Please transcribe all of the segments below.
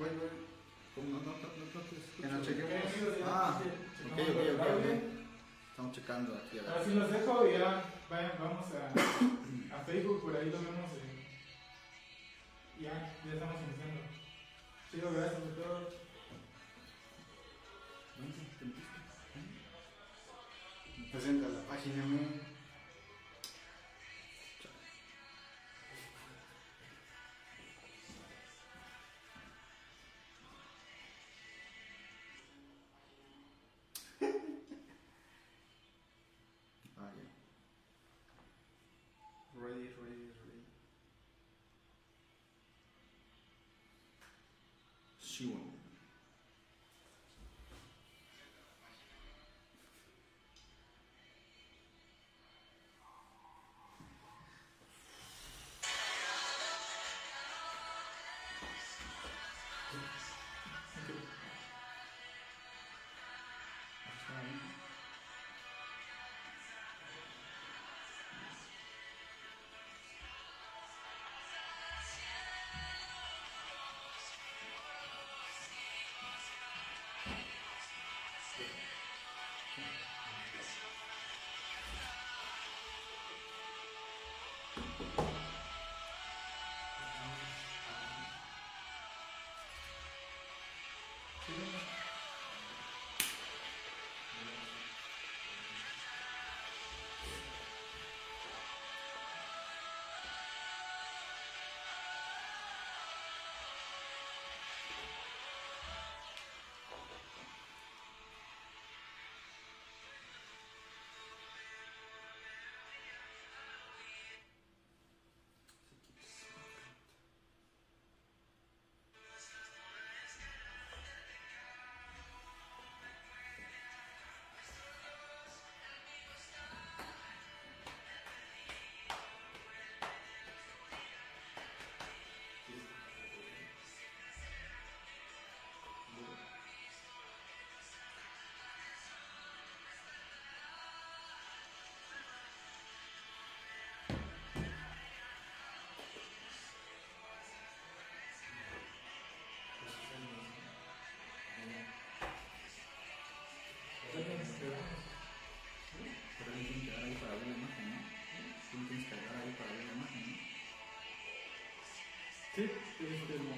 Voy, voy. ¿Cómo no, no, no, no? Que nos chequemos. Ah, Ok, ok, ok. Estamos checando aquí a Ahora ver. sí los dejo y ya vayan, vamos a, a Facebook, por ahí lo vemos. eh. Ya, ya estamos iniciando. Chido, gracias a todos. Presenta la página. chewing Sí, este no.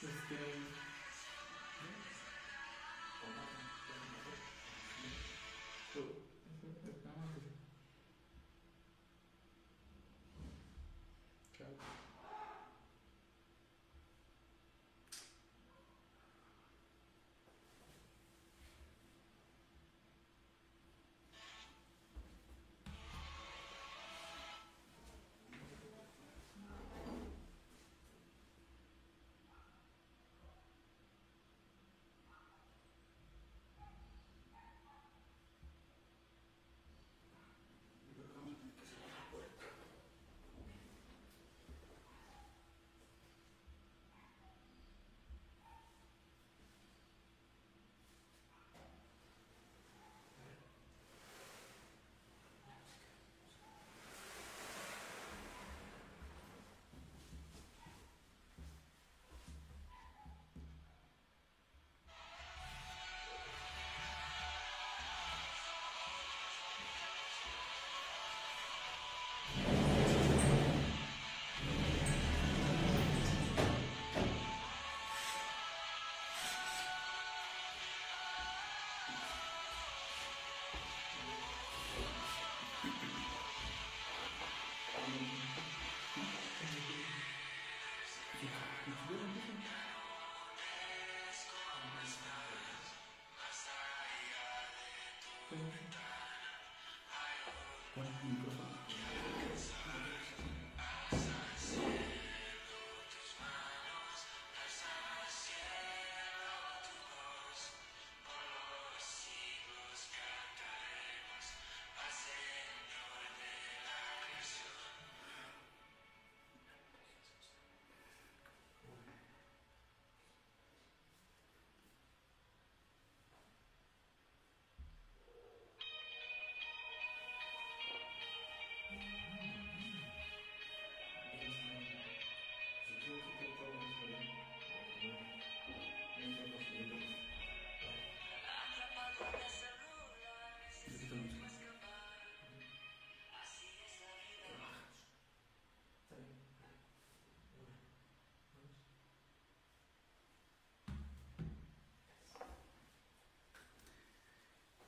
Este. Chao. What do you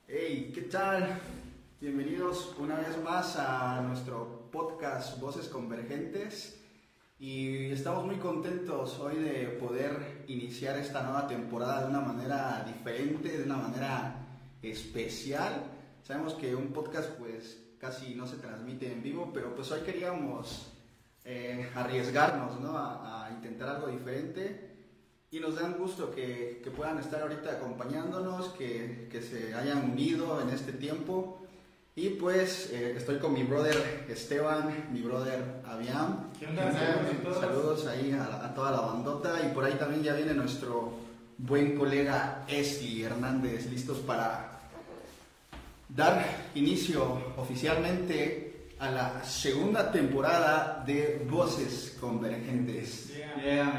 qué tal? Bienvenidos una vez más a nuestro podcast Voces Convergentes y estamos muy contentos hoy de poder iniciar esta nueva temporada de una manera diferente, de una manera especial. Sabemos que un podcast pues casi no se transmite en vivo, pero pues hoy queríamos eh, arriesgarnos ¿no? a intentar algo diferente y nos da un gusto que, que puedan estar ahorita acompañándonos, que, que, se hayan unido en este tiempo. Y pues eh, estoy con mi brother Esteban, mi brother Aviam. ¿Qué onda? Saludos, Saludos ahí a, a, toda la bandota. Y por ahí también ya viene nuestro buen colega Esli Hernández, listos para dar inicio oficialmente a la segunda temporada de Voces Convergentes. Yeah. Yeah,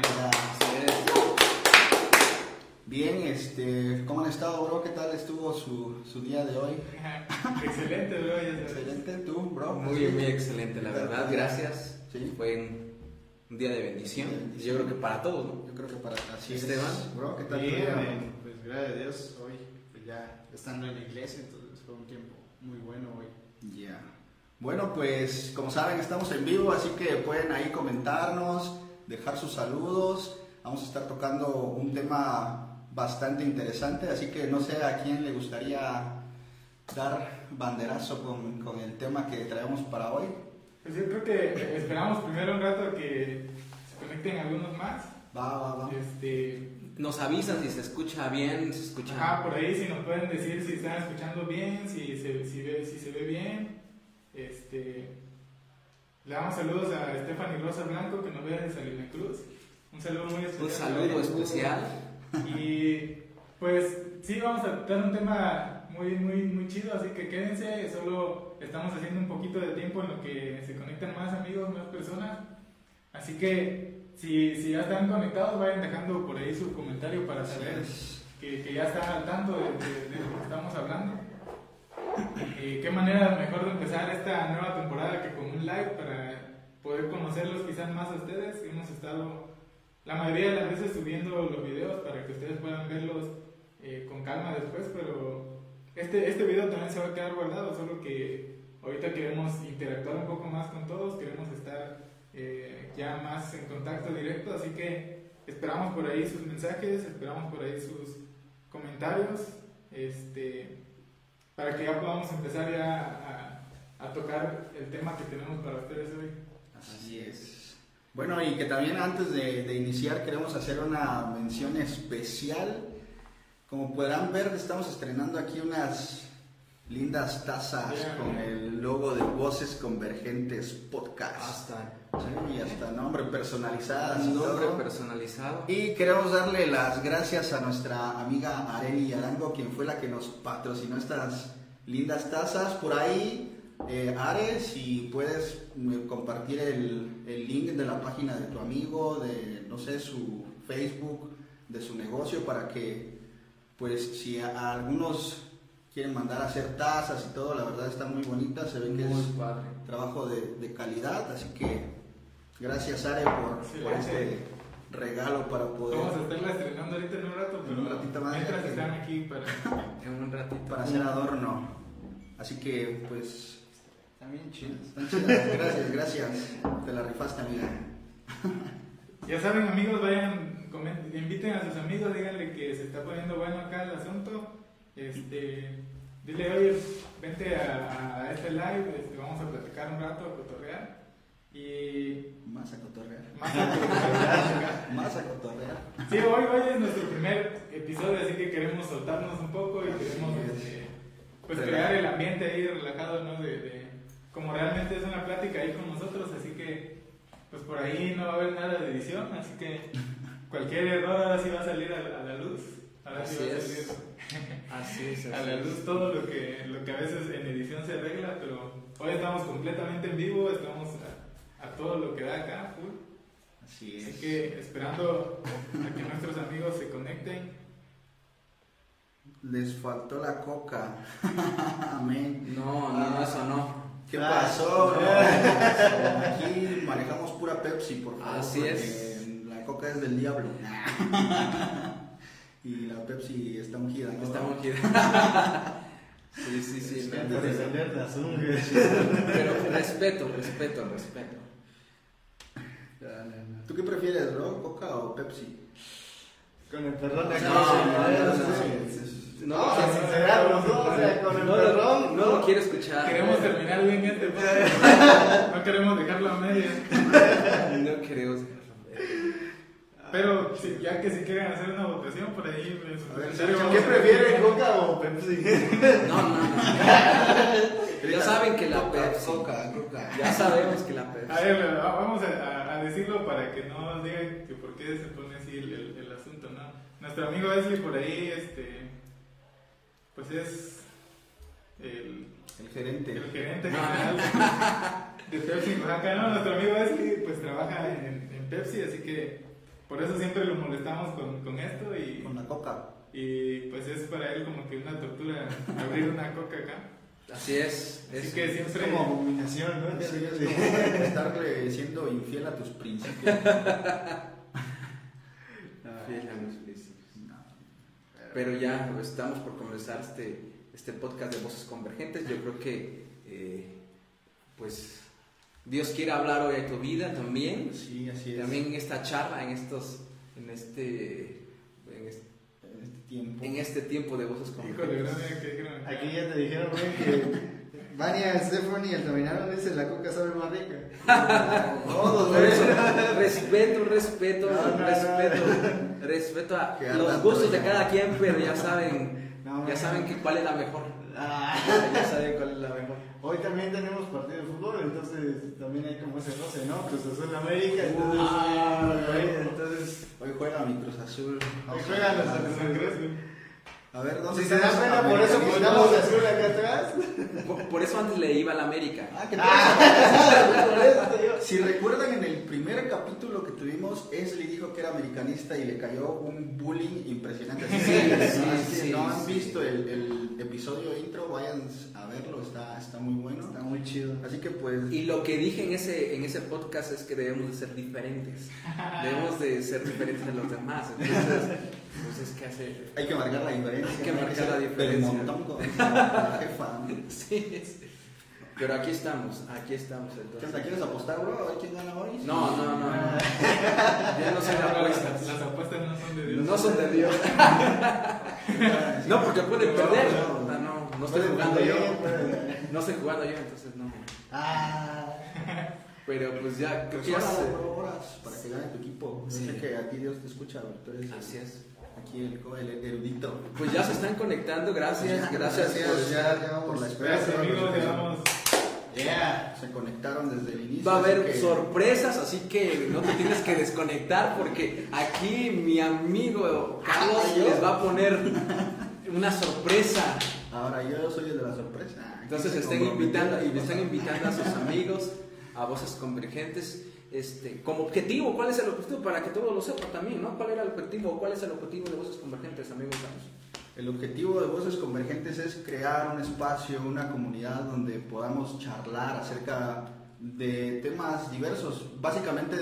Bien, este, ¿cómo han estado, bro? ¿Qué tal estuvo su, su día de hoy? excelente, bro. Excelente, tú, bro. Muy, muy excelente, la verdad, gracias. Sí. Fue un, un día de bendición. Yo creo que para todos, ¿no? Yo creo que para así Esteban. es. Bro, ¿qué tal? Bien, eh, pues gracias a Dios, hoy pues, ya estando en la iglesia, entonces fue un tiempo muy bueno hoy. Ya. Bueno, pues como saben, estamos en vivo, así que pueden ahí comentarnos, dejar sus saludos. Vamos a estar tocando un tema bastante interesante, así que no sé a quién le gustaría dar banderazo con, con el tema que traemos para hoy. Pues yo creo que esperamos primero un rato a que se conecten algunos más. Va, va, va. Este, Nos avisan si se escucha bien, se escucha. ajá, por ahí si nos pueden decir si están escuchando bien, si se, si ve, si se ve bien. Este, le damos saludos a Stephanie Rosa Blanco que nos ve desde Salina Cruz. Un saludo muy especial. Un saludo especial. Y pues sí, vamos a tratar un tema muy, muy, muy chido, así que quédense, solo estamos haciendo un poquito de tiempo en lo que se conectan más amigos, más personas. Así que si, si ya están conectados, vayan dejando por ahí su comentario para saber que, que ya están al tanto de, de- de lo que estamos hablando. Y qué manera mejor de empezar esta nueva temporada que con un live para poder conocerlos quizás más a ustedes. Hemos estado la mayoría de las veces subiendo los videos para que ustedes puedan verlos eh, con calma después, pero este, este video también se va a quedar guardado, solo que ahorita queremos interactuar un poco más con todos, queremos estar eh, ya más en contacto directo, así que esperamos por ahí sus mensajes, esperamos por ahí sus comentarios, este, para que ya podamos empezar ya a, a tocar el tema que tenemos para ustedes hoy. Así es. Bueno, y que también antes de, de iniciar queremos hacer una mención especial. Como podrán ver, estamos estrenando aquí unas lindas tazas Yeah. con el logo de Voces Convergentes Podcast. Hasta Sí, y hasta nombre personalizadas nombre todo. personalizado. Y queremos darle las gracias a nuestra amiga Areli Arango, quien fue la que nos patrocinó estas lindas tazas. Por ahí, eh, Are, si puedes mm, compartir el, el link de la página de tu amigo, de, no sé, su Facebook, de su negocio, para que, pues, si a, a algunos quieren mandar a hacer tazas y todo, la verdad están muy bonitas, se ve que Muy es padre. trabajo de, de calidad, así que gracias Are por, por este regalo para poder Vamos a estarla estrenando ahorita en un rato, En pero un ratito más. mientras están aquí para... En un ratito. para hacer adorno. Así que pues Están chidas. gracias, gracias. Te la rifaste amiga. Ya saben amigos, vayan, comen- inviten a sus amigos, díganle que se está poniendo bueno acá el asunto. Este, dile, oye, vente a, a este live, este, vamos a platicar un rato, a cotorrear. Y Más a cotorrear. más a cotorrear. Más a cotorrear. Sí, hoy, hoy es nuestro primer episodio, así que queremos soltarnos un poco y queremos este, pues crear el ambiente ahí relajado, ¿no? De, de- como realmente es una plática ahí con nosotros, así que pues por ahí no va a haber nada de edición, así que cualquier error ahora sí va a salir a, la- a la luz. Ahora sí Así va a es. salir Así es. a así la es. luz todo lo que, lo que a veces en edición se arregla, pero hoy estamos completamente en vivo, estamos a, a todo lo que da acá, full. Así Así es. que esperando a que nuestros amigos se conecten. Les faltó la coca. Amén. No, no, eso no. ¿Qué Ah, pasó? No, Aquí manejamos pura Pepsi, por favor. Así porque es. La coca es del diablo. y la Pepsi está ungida. ¿no? Está ungida. Sí, sí, sí. No, pero- respeto, respeto, respeto. No, no, no. ¿Tú qué prefieres, Ron, Coca o Pepsi? Con el perdón de. No, no, no, sí, no. sí, sí. No, Vamos a sincerarnos, ¿no? O sea, con el No, perdón. lo- no lo quiero escuchar. Queremos terminar bien este podcast. No queremos dejarlo a medias. No queremos dejarlo. Pero si- ya que si quieren hacer una votación por ahí, A ver, comentario ¿qué vamos ¿Qué a- prefieren, Coca o Pepsi? No, no, no. Ya saben que la Pepsi. Coca, Coca. Ya sabemos que la A Pepsi. ver, va- vamos a, a- a decirlo para que no nos digan que por qué se pone así el, el- el asunto, ¿no? Nuestro amigo Wesley por ahí, este, pues es el, El gerente. el gerente general de Pepsi Oaxaca, ¿no? Nuestro amigo Wesley pues trabaja en, en Pepsi, así que por eso siempre lo molestamos con, con esto y, Con la Coca. y pues es para él como que una tortura abrir una coca acá. Así es. Así es- que Es siempre... como abominación, ¿no? Sí, es como estarle siendo infiel a tus principios. Fiel a principios. Pero ya pues, estamos por comenzar este, este podcast de Voces Convergentes. Yo creo que eh, pues Dios quiere hablar hoy a tu vida también. Sí, así es. También en esta charla, en estos, en este, en este, En este tiempo. en este tiempo de Voces Híjole, Convergentes. acá. Aquí ya te dijeron, güey, que Vania, Stephanie y el Dominaron dice la coca sabe más rica. Todos, respeto, respeto, No, no, respeto, respeto a los gustos de cada quien, pero ya saben, ya saben que cuál es la mejor. Ah. Ya saben cuál es la mejor. Hoy también tenemos partido de fútbol, entonces también hay como ese roce, ¿no? Cruz Azul América, entonces, Ah, güey, entonces Hoy juega mi Cruz Azul. hoy juegan los San Cruz Cruz. A ver, ¿dónde Si se da pena, por eso pintamos de azul acá atrás. Por, por eso antes le iba a la América. Ah, ¿qué tal? Digo. Si recuerdan en el primer capítulo que tuvimos, Esli dijo que era americanista y le cayó un bullying impresionante. Sí, sí, que sí, no han sí. visto el, el episodio intro, vayan a verlo, está, está muy bueno. Está muy chido. Así que pues, Y lo que dije en ese, en ese podcast es que debemos de ser diferentes. Debemos de ser diferentes de los demás. Entonces, pues es que hace... hay que marcar la diferencia. Hay que marcar la diferencia. pelmontongo, la jefa. Sí, sí. Pero aquí estamos, aquí estamos ¿Qué entonces. onda? ¿Quieres apostar, bro? A ver quién gana hoy. No, no, no. no. Ya no soy de Las, apuestas. las apuestas no son de Dios. No son de Dios. No, porque pueden perder. no. No, no, no estoy jugando yo. No estoy jugando yo, entonces no. Ah. Pero pues ya, creo que Pues ya órale, se- bro, horas para que gane tu equipo. Sé que aquí Dios te escucha, Así es. Aquí el, el erudito. Pues ya se están conectando, gracias, gracias, por ya, ya por la espera. Gracias Yeah. Se conectaron desde el inicio. Va a haber que- sorpresas, así que no te tienes que desconectar porque aquí mi amigo Carlos Ah, les va a poner una sorpresa. Ahora yo soy el de la sorpresa. Entonces comprometió. invitando y están invitando a sus amigos a voces convergentes. Este, como objetivo, ¿cuál es el objetivo? Para que todos lo sepan también, ¿no? ¿Cuál era el objetivo? ¿Cuál es el objetivo de voces convergentes, amigos? El objetivo de Voces Convergentes es crear un espacio, una comunidad donde podamos charlar acerca de temas diversos, básicamente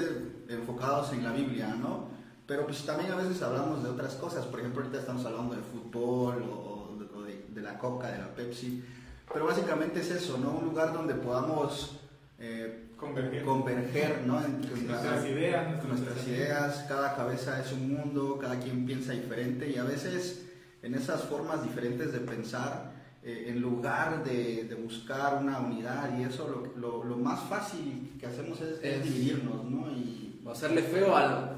enfocados en la Biblia, ¿no? Pero pues también a veces hablamos de otras cosas, por ejemplo ahorita estamos hablando de fútbol o, o de, de la coca, de la Pepsi, pero básicamente es eso, ¿no? Un lugar donde podamos eh, Converger. converger, ¿no? En- en la- nuestras ideas, nuestras ideas, cada cabeza es un mundo, cada quien piensa diferente y a veces en esas formas diferentes de pensar, eh, en lugar de, de buscar una unidad y eso, lo, lo- lo más fácil que hacemos es, dividirnos, ¿no? Y O hacerle feo al-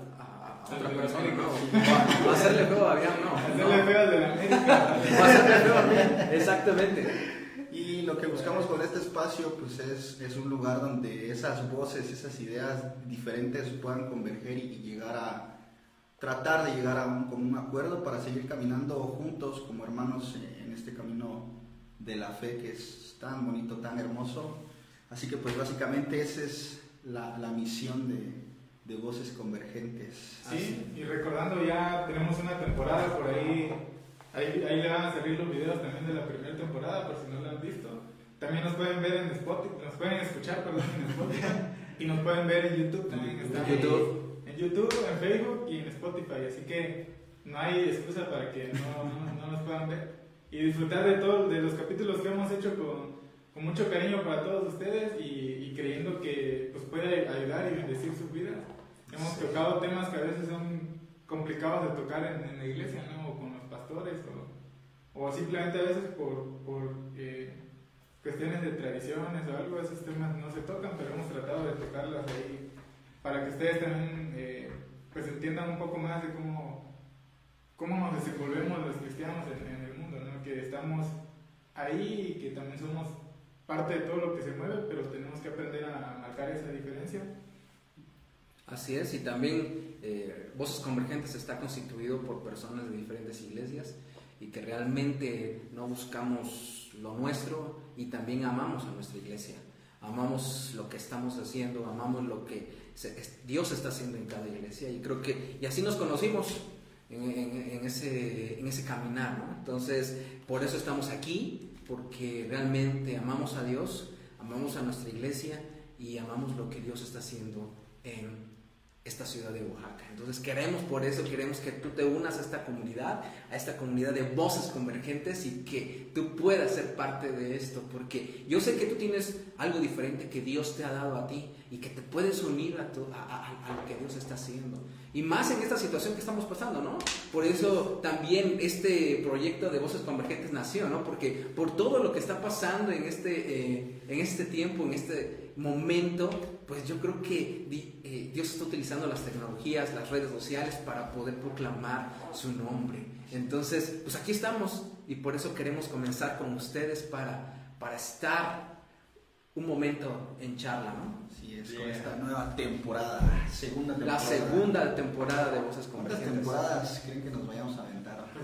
otra persona, no. Hacerle feo a Avian, no. Hacerle feo al de la América. Hacerle feo a mí, exactamente. Lo que buscamos con este espacio pues es, es un lugar donde esas voces, esas ideas diferentes puedan converger y, llegar a tratar de llegar a un común acuerdo para seguir caminando juntos como hermanos en este camino de la fe que es tan bonito, tan hermoso. Así que pues básicamente esa es la, la misión de, de Voces Convergentes. Sí, y recordando ya tenemos una temporada por ahí, ahí, ahí le van a salir los videos también de la primera temporada por si no lo han visto. También nos pueden ver en Spotify, nos pueden escuchar, perdón, en Spotify y nos pueden ver en YouTube también. está En YouTube. En YouTube, en Facebook y en Spotify, así que no hay excusa para que no, no, no nos puedan ver. y disfrutar de todos de los capítulos que hemos hecho con, con mucho cariño para todos ustedes y, y creyendo que pues, puede ayudar y bendecir sus vidas. Hemos Sí. tocado temas que a veces son complicados de tocar en, en la iglesia, ¿no? O con los pastores, o, o simplemente a veces por, por eh, cuestiones de tradiciones o algo, esos temas no se tocan, pero hemos tratado de tocarlas ahí para que ustedes también eh, pues entiendan un poco más de cómo, cómo nos desenvolvemos los cristianos en, en el mundo, ¿no? Que estamos ahí y que también somos parte de todo lo que se mueve, pero tenemos que aprender a marcar esa diferencia. Así es, y también eh, Voces Convergentes está constituido por personas de diferentes iglesias y que realmente no buscamos lo nuestro y también amamos a nuestra iglesia. Amamos lo que estamos haciendo, amamos lo que Dios está haciendo en cada iglesia y creo que, y así nos conocimos en, ese, en ese caminar. Entonces, por eso estamos aquí, porque realmente amamos a Dios, amamos a nuestra iglesia y amamos lo que Dios está haciendo en esta ciudad de Oaxaca. Entonces queremos, por eso queremos que tú te unas a esta comunidad, a esta comunidad de voces convergentes y que tú puedas ser parte de esto, porque yo sé que tú tienes algo diferente que Dios te ha dado a ti y que te puedes unir a, tu- a- a- a lo que Dios está haciendo. Y más en esta situación que estamos pasando, ¿no? Por eso también este proyecto de Voces Convergentes nació, ¿no? Porque por todo lo que está pasando en este, eh, en este tiempo, en este momento, pues yo creo que eh, Dios está utilizando las tecnologías, las redes sociales para poder proclamar su nombre. Entonces, pues aquí estamos y por eso queremos comenzar con ustedes para, para estar un momento en charla, ¿no? Así es, con esta nueva temporada, segunda La temporada. segunda temporada de Voces ¿Cuántas Convergentes. temporadas creen que nos vayamos a aventar?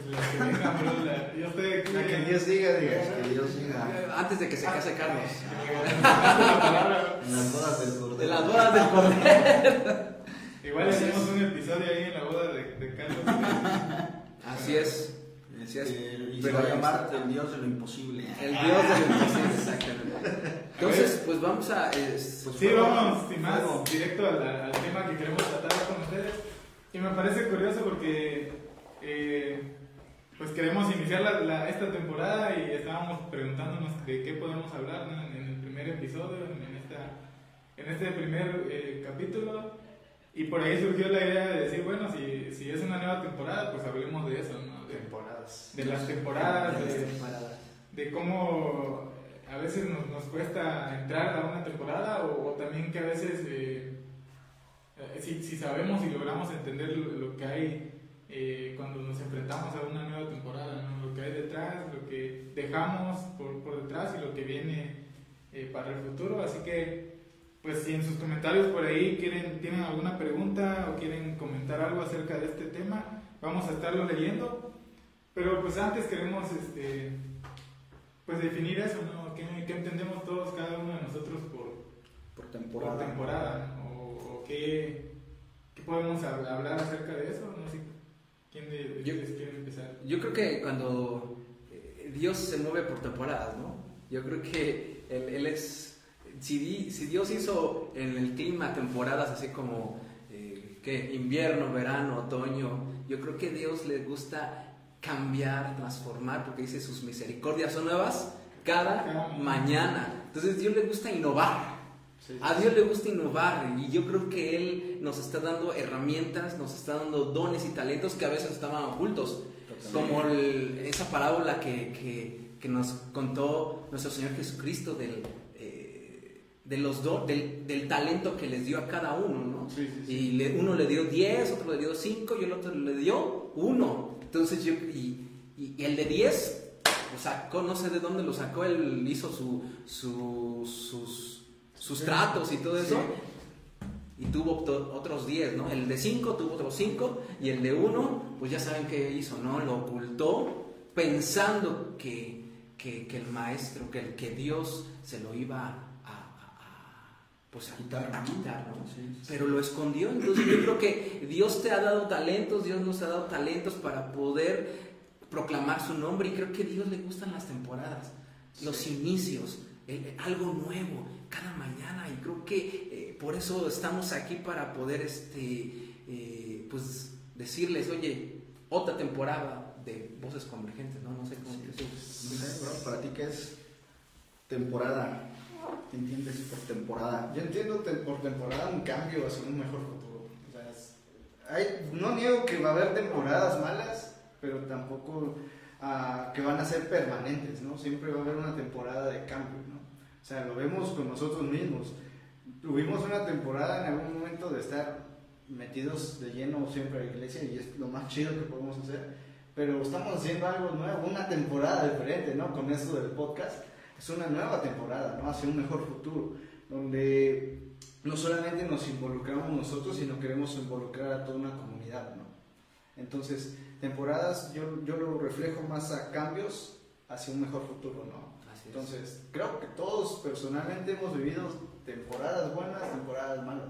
Pues que bro, la- yo estoy aquí. La que Dios diga, diga. Que Dios diga. Antes de que se case Carlos. Palabra. En las bodas del Cordero. De las bodas del Cordero. Igual hacemos un episodio ahí en la boda de, de Carlos. Así es. Así es. Y se Pero va a llamar el Dios de lo imposible. El Dios de lo imposible, exactamente. Entonces, pues vamos a. es- Pues Sí, fuego, vamos, sin más, directo al, al tema que queremos tratar con ustedes. Y me parece curioso porque eh, pues queremos iniciar la- la- esta temporada y estábamos preguntándonos de qué podemos hablar ¿no? en, en el primer episodio, en, en esta, en este primer eh, capítulo. Y por ahí surgió la idea de decir, bueno, si, si es una nueva temporada, pues hablemos de eso, ¿no? De, Temporadas. de las temporadas, De las de, temporadas. de cómo a veces nos, nos cuesta entrar a una temporada o, o también que a veces eh, eh, si, si sabemos y logramos entender lo, lo que hay eh, cuando nos enfrentamos a una nueva temporada, ¿no? lo que hay detrás, lo que dejamos por, por detrás y lo que viene eh, para el futuro. Así que, pues si en sus comentarios por ahí quieren, tienen alguna pregunta o quieren comentar algo acerca de este tema, vamos a estarlo leyendo. Pero pues antes queremos este, pues definir eso, ¿no? ¿Qué, qué entendemos todos, cada uno de nosotros por, Por por temporada. temporada? ¿no? ¿O, o qué, qué podemos hab- hablar acerca de eso? No sé, ¿quién de, de Yo- ustedes quiere empezar? Yo creo que cuando eh, Dios se mueve por temporadas, ¿no? Yo creo que Él, él es. Si, di- si Dios hizo en el clima temporadas así como. eh, ¿qué? Invierno, verano, otoño. Yo creo que Dios le gusta cambiar, transformar, porque dice sus misericordias son nuevas Cada mañana. Entonces, Dios le gusta innovar. A Dios le gusta innovar y yo creo que Él nos está dando herramientas, nos está dando dones y talentos que a veces estaban ocultos. Como el- esa parábola que, que- que nos contó nuestro Señor Jesucristo del, eh, de los do- del, del talento que les dio a cada uno, ¿no? Sí, sí, sí. Y le- uno le dio 10, otro le dio 5 y el otro le dio 1. Entonces yo, y, y- y el de 10 lo sacó, no sé de dónde lo sacó, él hizo su, su- sus, sus Sí. tratos y todo eso. Sí. Y tuvo otros 10, ¿no? El de 5 tuvo otros 5 y el de 1, pues ya saben qué hizo, ¿no? Lo ocultó pensando que, que, que el maestro, que, el, que Dios se lo iba a, pues a, Quitar, a ¿no? quitar, ¿no? Sí, sí. Pero lo escondió, entonces yo creo que Dios te ha dado talentos, Dios nos ha dado talentos para poder proclamar su nombre y creo que a Dios le gustan las temporadas, los inicios, algo nuevo cada mañana y creo que eh, por eso estamos aquí para poder este, eh, pues decirles, oye, otra temporada, de voces convergentes, ¿no? No sé cómo te No sé, bro, para ti, ¿qué es temporada? ¿Qué entiendes por temporada? Yo entiendo te- por temporada un cambio hacia un mejor futuro. No niego que va a haber temporadas malas, pero tampoco ah, que van a ser permanentes, ¿no? Siempre va a haber una temporada de cambio. O sea, lo vemos con nosotros mismos. Tuvimos una temporada en algún momento de estar metidos de lleno siempre a la iglesia y es lo más chido que podemos hacer, pero estamos haciendo algo nuevo, una temporada diferente, ¿no? Con esto del podcast es una nueva temporada, ¿no? Hacia un mejor futuro, donde no solamente nos involucramos nosotros, sino queremos involucrar a toda una comunidad, ¿no? Entonces, temporadas yo, yo lo reflejo más a cambios hacia un mejor futuro, ¿no? Entonces, creo que todos personalmente hemos vivido temporadas buenas, temporadas malas.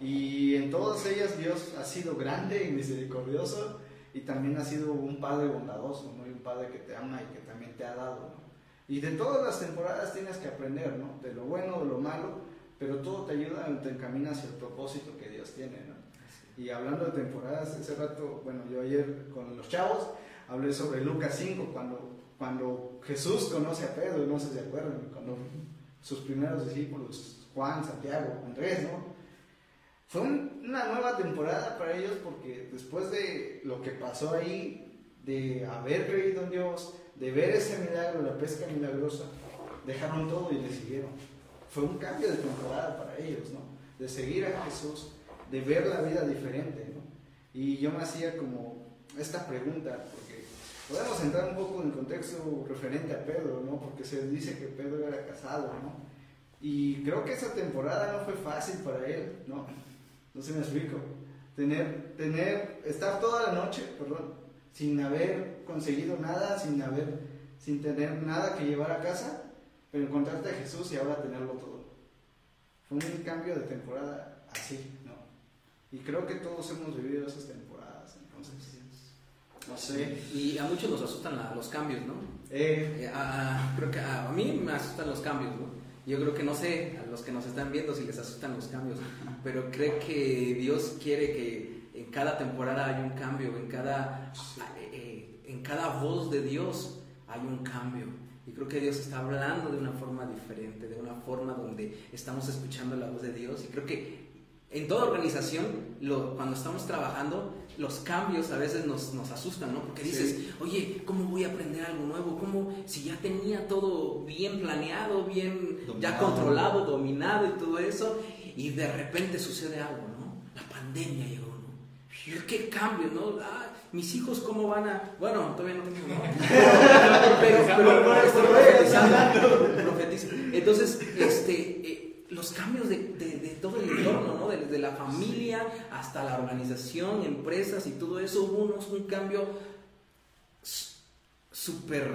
Y en todas ellas Dios ha sido grande y misericordioso y también ha sido un Padre bondadoso, ¿no? Y un Padre que te ama y que también te ha dado, ¿no? Y de todas las temporadas tienes que aprender, ¿no? De lo bueno, de lo malo, pero todo te ayuda y te encamina hacia el propósito que Dios tiene, ¿no? Y hablando de temporadas, ese rato, bueno, yo ayer con los chavos hablé sobre Lucas 5, cuando, cuando Jesús conoce a Pedro, no sé si se acuerdan, cuando sus primeros discípulos, Juan, Santiago, Andrés, ¿no? Fue un- una nueva temporada para ellos porque después de lo que pasó ahí, de haber creído en Dios, de ver ese milagro, la pesca milagrosa, dejaron todo y le siguieron. Fue un cambio de temporada para ellos, ¿no? De seguir a Jesús, de ver la vida diferente, ¿no? Y yo me hacía como esta pregunta, porque podemos entrar un poco en el contexto referente a Pedro, ¿no? Porque se dice que Pedro era casado, ¿no? Y creo que esa temporada no fue fácil para él, ¿no? No se me explico. Tener, tener, estar toda la noche, perdón, sin haber conseguido nada, sin haber, sin tener nada que llevar a casa, pero encontrarte a Jesús y ahora tenerlo todo. Fue un cambio de temporada así, ¿no? Y creo que todos hemos vivido esas temporadas, entonces, no sé. Y a muchos nos asustan la- los cambios, ¿no? Eh, Eh, a- a- creo que a, a mí me asustan los cambios, ¿no? Yo creo que no sé a los que nos están viendo si les asustan los cambios, pero creo que Dios quiere que en cada temporada haya un cambio, en cada, eh, eh, en cada voz de Dios hay un cambio. Y creo que Dios está hablando de una forma diferente, de una forma donde estamos escuchando la voz de Dios. Y creo que en toda organización, lo- cuando estamos trabajando, los cambios a veces nos, nos asustan, ¿no? Porque dices, oye, ¿cómo voy a aprender algo nuevo? ¿Cómo si ya tenía todo bien planeado, bien ya Dominado. controlado, dominado y todo eso? Y de repente sucede algo, ¿no? La pandemia llegó, ¿no? ¿Qué cambio, no? Ah, mis hijos, ¿cómo van a...? Bueno, todavía no tengo, ¿no? Pero, pero, pero estoy profetizando, profetizo. Entonces, este, eh, los cambios de, de- de todo el entorno, ¿no? Desde la familia hasta la organización, empresas y todo eso, hubo unos- un cambio súper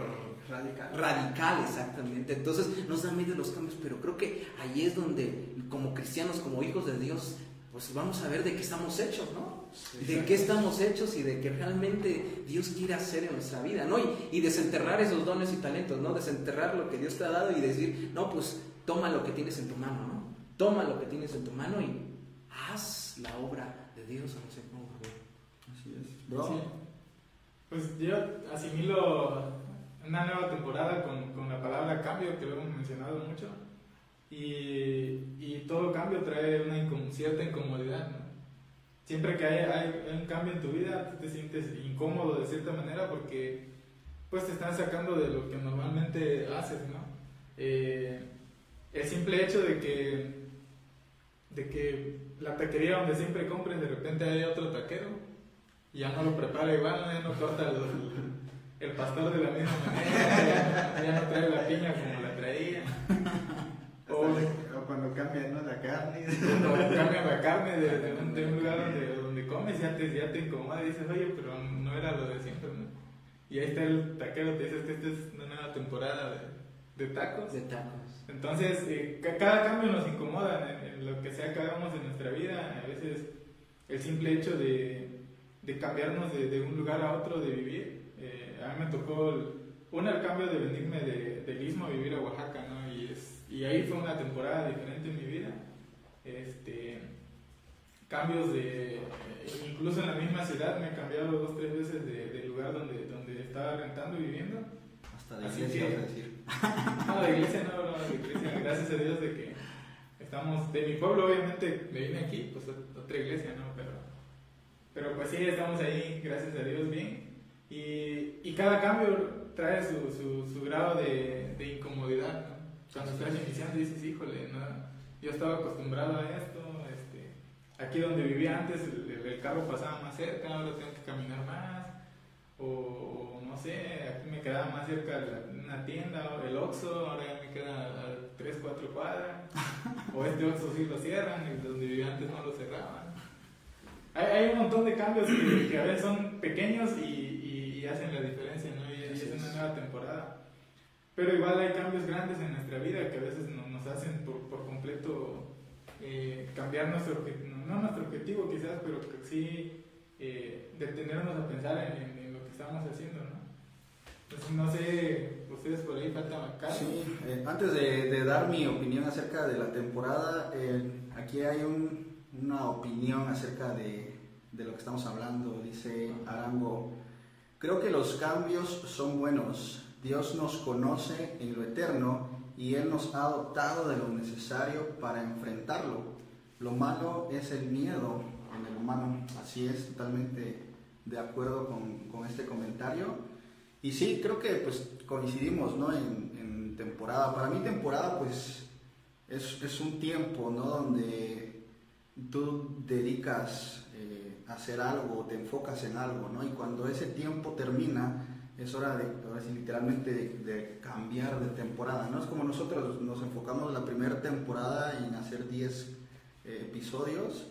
radical. radical, exactamente. Entonces, nos da miedo los cambios, pero creo que ahí es donde, como cristianos, como hijos de Dios, pues vamos a ver de qué estamos hechos, ¿no? de qué estamos hechos y de que realmente Dios quiere hacer en nuestra vida, ¿no? Y, y desenterrar esos dones y talentos, ¿no? Desenterrar lo que Dios te ha dado y decir, no, pues toma lo que tienes en tu mano, ¿no? Toma lo que tienes en tu mano y haz la obra de Dios, no sé cómo. Así es. Bro, Sí. Pues yo asimilo una nueva temporada con, con la palabra cambio, que lo hemos mencionado mucho. Y, y todo cambio trae una incom- cierta incomodidad. ¿no? Siempre que hay, hay- hay un cambio en tu vida, tú te sientes incómodo de cierta manera porque pues te están sacando de lo que normalmente haces. ¿no? Eh, el simple hecho de que, de que la taquería donde siempre compres, de repente hay otro taquero y ya no lo prepara igual, ya no corta el, el pastor de la misma manera, ya, ya no trae la piña como la traía. O, O cuando cambian ¿no? la carne. o cambia la carne de, de un, de un lugar donde, donde comes, ya te, ya te incomoda y dices, oye, pero no era lo de siempre, ¿no? Y ahí está el taquero, te dices que esta es una nueva temporada de, de tacos. De tacos. Entonces, eh, ca- cada cambio nos incomoda en, en lo que sea que hagamos en nuestra vida. A veces el simple hecho de, de cambiarnos de, de un lugar a otro, de vivir. eh, a mí me tocó, el, uno, el cambio de venirme de, del Istmo a vivir a Oaxaca, ¿no? Y, es, y ahí fue una temporada diferente en mi vida. Este, cambios de, incluso en la misma ciudad me he cambiado dos, tres veces de, de lugar donde, donde estaba rentando y viviendo. Hasta de Así iglesia, que- decir. No, de iglesia no, no, de iglesia, gracias a Dios de que estamos, de mi pueblo obviamente me vine aquí, pues otra iglesia, ¿no? Pero, pero pues sí, estamos ahí, gracias a Dios, bien. Y, y cada cambio trae su, su, su grado de, incomodidad, ¿no? Cuando estás iniciando dices, híjole, no, yo estaba acostumbrado a esto, este, aquí donde vivía antes el, el carro pasaba más cerca, ahora tengo que caminar más, o, sé, aquí me quedaba más cerca la- una tienda, o el Oxxo, ahora ya me queda a 3, 4 cuadras, o este Oxxo sí lo cierran, y donde vivía antes no lo cerraban. Hay, hay un montón de cambios que, que a veces son pequeños y, y- y hacen la diferencia, ¿no? Y, y es una nueva temporada. Pero igual hay cambios grandes en nuestra vida que a veces no- nos hacen por, por completo eh, cambiar nuestro objetivo, no nuestro objetivo quizás, pero que sí eh, detenernos a pensar en, en- en lo que estamos haciendo, ¿no? Entonces no sé, ustedes por ahí faltan acá. Sí, eh, antes de, dar mi opinión acerca de la temporada, eh, aquí hay un- una opinión acerca de, lo que estamos hablando. Dice Arango, creo que los cambios son buenos. Dios nos conoce en lo eterno y Él nos ha dotado de lo necesario para enfrentarlo. Lo malo es el miedo en el humano. Así es, totalmente de acuerdo con este comentario. Y sí, creo que pues coincidimos, ¿no? En, temporada. Para mí temporada pues es, es un tiempo, ¿no? Donde tú dedicas eh, a hacer algo, te enfocas en algo, ¿no? Y cuando ese tiempo termina, es hora de, ahora sí, literalmente de cambiar de temporada, ¿no? Es como nosotros nos enfocamos la primera temporada en hacer 10 eh, episodios.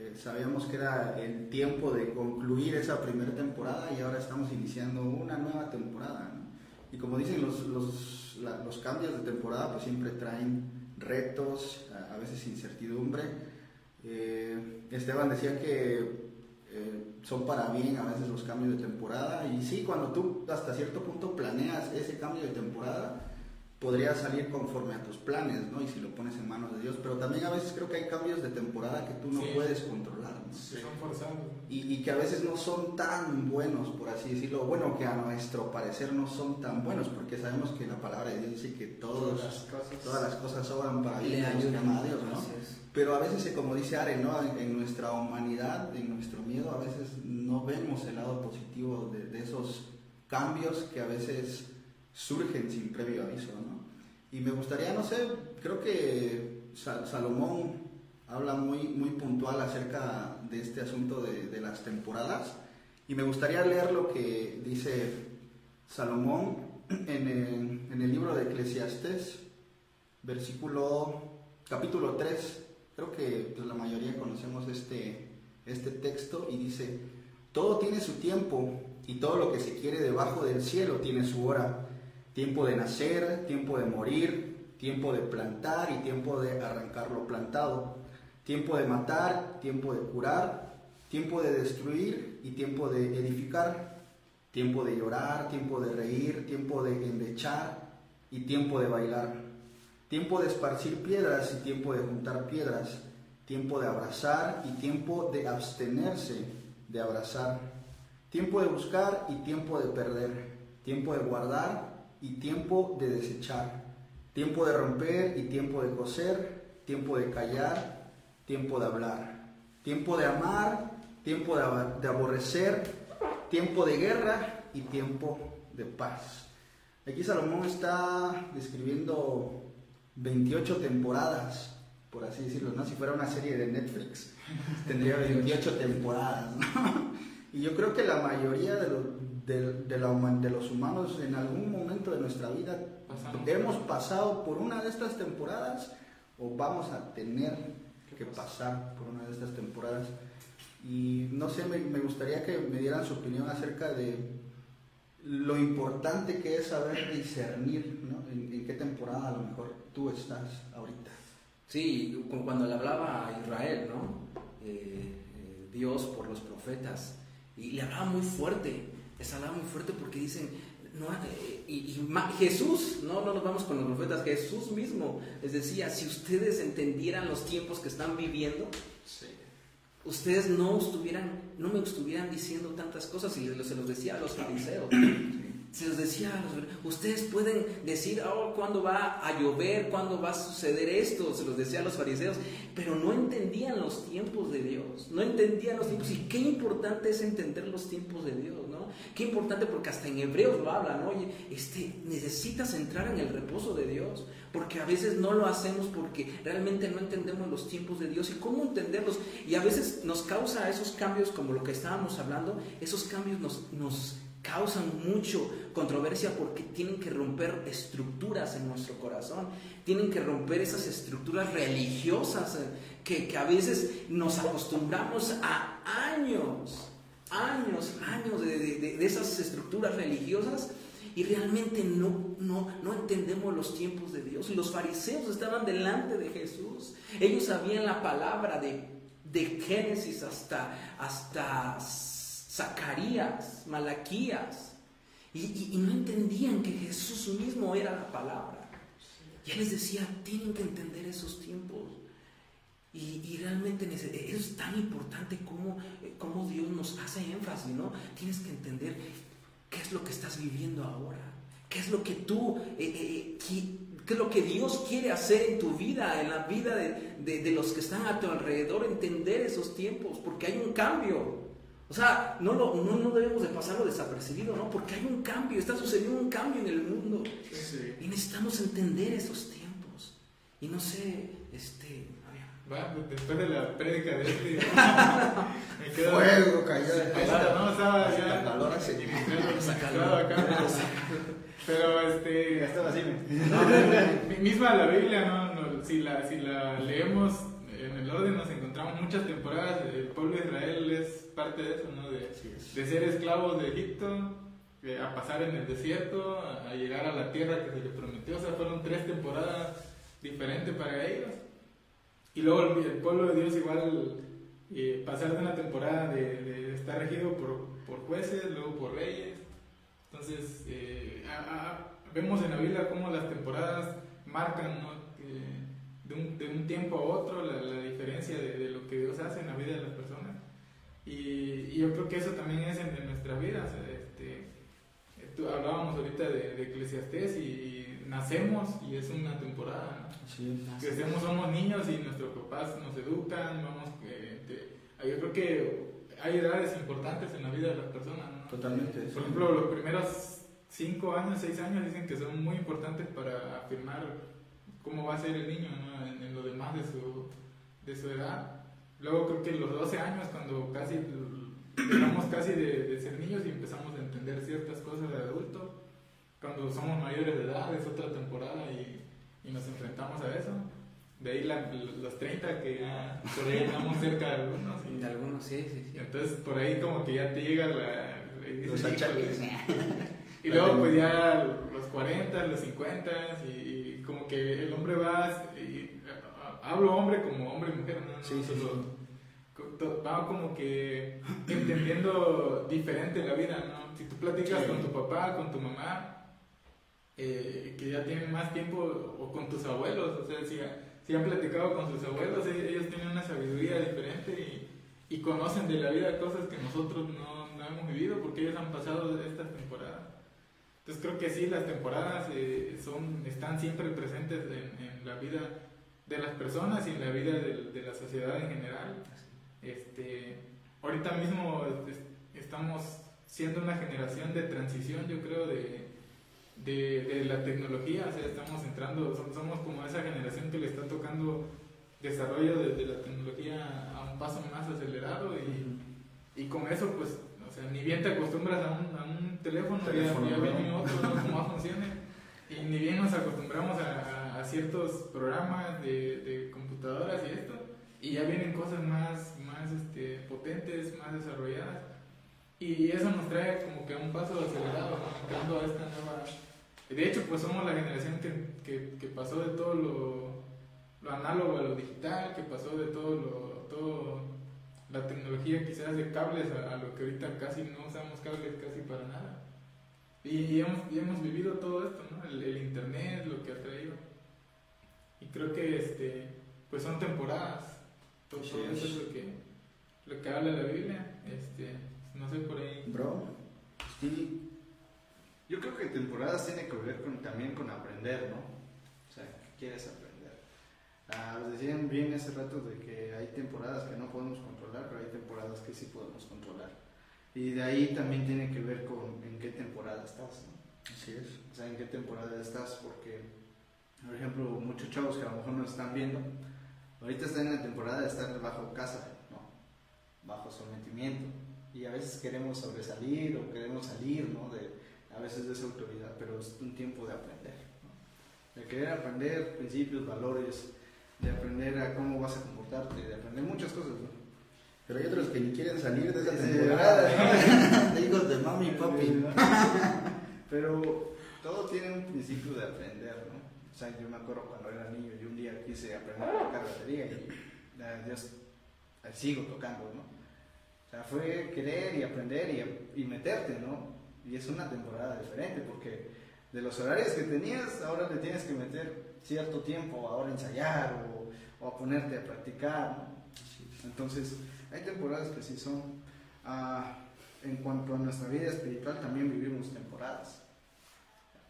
Eh, sabíamos que era el tiempo de concluir esa primera temporada y ahora estamos iniciando una nueva temporada. ¿no? Y como dicen, los, los, la- los cambios de temporada pues siempre traen retos, a, a veces incertidumbre. Eh, Esteban decía que eh, son para bien a veces los cambios de temporada y sí, cuando tú hasta cierto punto planeas ese cambio de temporada, podría salir conforme a tus planes, ¿no? Y si lo pones en manos de Dios, pero también a veces creo que hay cambios de temporada que tú no Sí. puedes controlar, ¿no? Son y, y que a veces no son tan buenos, por así decirlo, bueno, que a nuestro parecer no son tan buenos, porque sabemos que la palabra de Dios dice que todos, las cosas. todas las cosas obran para bien a Dios, ¿no? Pero a veces, como dice Are, ¿no? en, en nuestra humanidad, en nuestro miedo, a veces no vemos el lado positivo de, de esos cambios que a veces surgen sin previo aviso. ¿no? Y me gustaría, no sé, creo que Sa- Salomón habla muy, muy puntual acerca de este asunto de, de las temporadas. Y me gustaría leer lo que dice Salomón en el, en el libro de Eclesiastes, versículo, capítulo 3. Creo que pues, la mayoría conocemos este, este texto y dice, todo tiene su tiempo y todo lo que se quiere debajo del cielo tiene su hora. Tiempo de nacer, tiempo de morir, tiempo de plantar y tiempo de arrancar lo plantado. Tiempo de matar, tiempo de curar, tiempo de destruir y tiempo de edificar. Tiempo de llorar, tiempo de reír, tiempo de endechar y tiempo de bailar. Tiempo de esparcir piedras y tiempo de juntar piedras. Tiempo de abrazar y tiempo de abstenerse de abrazar. Tiempo de buscar y tiempo de perder. Tiempo de guardar y tiempo de desechar. Tiempo de romper y tiempo de coser. Tiempo de callar, tiempo de hablar. Tiempo de amar, tiempo de, aborrecer. Tiempo de guerra y tiempo de paz. Aquí Salomón está describiendo 28 temporadas, por así decirlo, ¿no? Si fuera una serie de Netflix, tendría 28 temporadas. Y yo creo que la mayoría de los, de, de la human- de los humanos en algún momento de nuestra vida Pasamos. hemos pasado por una de estas temporadas o vamos a tener que pasar por una de estas temporadas. Y no sé, me, me gustaría que me dieran su opinión acerca de lo importante que es saber discernir, ¿no? En, en qué temporada a lo mejor tú estás ahorita. Sí, como cuando le hablaba a Israel, ¿no? Eh, eh, Dios por los profetas. Y le hablaba muy fuerte. Les hablaba muy fuerte porque dicen, no, eh, y, y ma- Jesús, no, no nos vamos con los profetas, Jesús mismo les decía, si ustedes entendieran los tiempos que están viviendo, ustedes no estuvieran, no me estuvieran diciendo tantas cosas y se los decía a los fariseos. Se los decía a los ustedes pueden decir, oh, ¿cuándo va a llover? ¿Cuándo va a suceder esto? Se los decía a los fariseos, pero no entendían los tiempos de Dios, no entendían los tiempos. Y qué importante es entender los tiempos de Dios. Qué importante porque hasta en hebreos lo hablan, oye, este, necesitas entrar en el reposo de Dios, porque a veces no lo hacemos porque realmente no entendemos los tiempos de Dios y cómo entenderlos. Y a veces nos causa esos cambios, como lo que estábamos hablando, esos cambios nos, nos causan mucho controversia porque tienen que romper estructuras en nuestro corazón, tienen que romper esas estructuras religiosas eh, que, que a veces nos acostumbramos a años, años, años de, de- de esas estructuras religiosas y realmente no, no, no entendemos los tiempos de Dios. Los fariseos estaban delante de Jesús, ellos sabían la palabra de, de Génesis hasta, hasta Zacarías, Malaquías, y- y no entendían que Jesús mismo era la palabra. Y él les decía, tienen que entender esos tiempos. Y, y realmente nece- es tan importante como, como Dios nos hace énfasis, ¿no? Tienes que entender qué es lo que estás viviendo ahora, qué es lo que tú, eh, eh, qui- qué es lo que Dios quiere hacer en tu vida, en la vida de, de- de los que están a tu alrededor, entender esos tiempos, porque hay un cambio. O sea, no, lo, no, no debemos de pasarlo desapercibido, ¿no? Porque hay un cambio, está sucediendo un cambio en el mundo. Sí. Y necesitamos entender esos tiempos. Y no sé, este... Va, después de la prédica de este. me quedo. Fuego cayó de está, no, estaba El ya. calor acá. Pero este. Ya estaba así, No, mi- misma la Biblia, ¿no? No, si, la, si la leemos en el orden, nos encontramos muchas temporadas. El pueblo de Israel es parte de eso, ¿no? De, de ser esclavos de Egipto, eh, a pasar en el desierto, a, a llegar a la tierra que se les prometió. O sea, fueron tres temporadas diferentes para ellos. Y luego el, el pueblo de Dios igual eh, pasar de una temporada de, de estar regido por, por jueces, luego por reyes. Entonces, eh, a- a- vemos en la Biblia cómo las temporadas marcan ¿no? De, un, de un tiempo a otro la, la diferencia de, de lo que Dios hace en la vida de las personas. Y, y yo creo que eso también es en, en nuestra vida. o sea, este, tú- hablábamos ahorita de Eclesiastés y, y nacemos y es una temporada. ¿no? Crecemos, somos niños y nuestros papás nos educan, vamos, eh, te- yo creo que hay edades importantes en la vida de las personas, ¿no? Totalmente. Por ejemplo, los primeros 5 años, 6 años dicen que son muy importantes para afirmar cómo va a ser el niño ¿no? en, en lo demás de su, de su edad. Luego creo que los 12 años, cuando casi dejamos casi de, de ser niños y empezamos a entender ciertas cosas de adulto, cuando somos mayores de edad es otra temporada y, y nos enfrentamos a eso. De ahí la- los 30 que ya por ahí estamos cerca de algunos. y- de algunos, sí, sí, entonces por ahí como que ya te llega la... Los achaques. Y luego pues ya los 40, los 50 y, y como que el hombre va... Y, hablo hombre como hombre y mujer, ¿no? Sí, sí, solo- Va como que entendiendo diferente la vida, ¿no? Si tú platicas Sí. con tu papá, con tu mamá, eh, que ya tienen más tiempo, o con tus abuelos, o sea, si, si han platicado con sus abuelos, e- ellos tienen una sabiduría diferente y, y conocen de la vida cosas que nosotros no, no hemos vivido porque ellos han pasado estas temporadas. Entonces creo que sí, las temporadas eh, son, están siempre presentes en, en la vida de las personas y en la vida de, de la sociedad en general. Este, ahorita mismo es- estamos siendo una generación de transición, yo creo, de, de, de la tecnología, o sea, estamos entrando, som- somos como esa generación que le está tocando desarrollo de, de la tecnología a un paso más acelerado y, y con eso pues, o sea, ni bien te acostumbras a un, a un teléfono, ya- Teléfono, ya, ¿no? viene otro, ¿no? cómo funciona, y ni bien nos acostumbramos a, a- a ciertos programas de, de computadoras y esto, y ya vienen cosas más, más este, potentes, más desarrolladas. Y eso nos trae como que a un paso acelerado, ¿no? a esta nueva... De hecho, pues somos la generación que, que, que pasó de todo lo, lo análogo a lo digital, que pasó de todo lo... Todo la tecnología quizás de cables a, a lo que ahorita casi no usamos cables casi para nada. Y, y hemos, y hemos vivido todo esto, ¿no? El, el internet, lo que ha traído. Y creo que este, pues son temporadas. Todo, eso es. es lo que, lo que habla la Biblia. Este, no sé por ahí. Bro, sí, Yo creo que temporadas tiene que ver con, también con aprender, ¿no? O sea, ¿qué quieres aprender? Ah, decían bien hace rato de que hay temporadas que no podemos controlar, pero hay temporadas que sí podemos controlar. Y de ahí también tiene que ver con en qué temporada estás, ¿no? así es. O sea, en qué temporada estás, porque, por ejemplo, muchos chavos que a lo mejor no están viendo, ahorita están en la temporada de estar bajo casa, ¿no? Bajo sometimiento. Y a veces queremos sobresalir o queremos salir, ¿no? De, a veces de esa autoridad, pero es un tiempo de aprender, ¿no? De querer aprender principios, valores, de aprender a cómo vas a comportarte, de aprender muchas cosas, ¿no? Pero hay otros que ni quieren salir de esa temporada. de hijos de mami y papi. Pero todo tiene un principio de aprender, ¿no? O sea, yo me acuerdo cuando era niño y un día quise aprender a tocar batería y eh, Dios, sigo tocando, ¿no? O sea, fue querer y aprender y, y meterte, ¿no? Y es una temporada diferente porque de los horarios que tenías, ahora le tienes que meter cierto tiempo, ahora a ensayar o, o a ponerte a practicar, ¿no? Entonces, hay temporadas que sí son. ah, en cuanto a nuestra vida espiritual, también vivimos temporadas.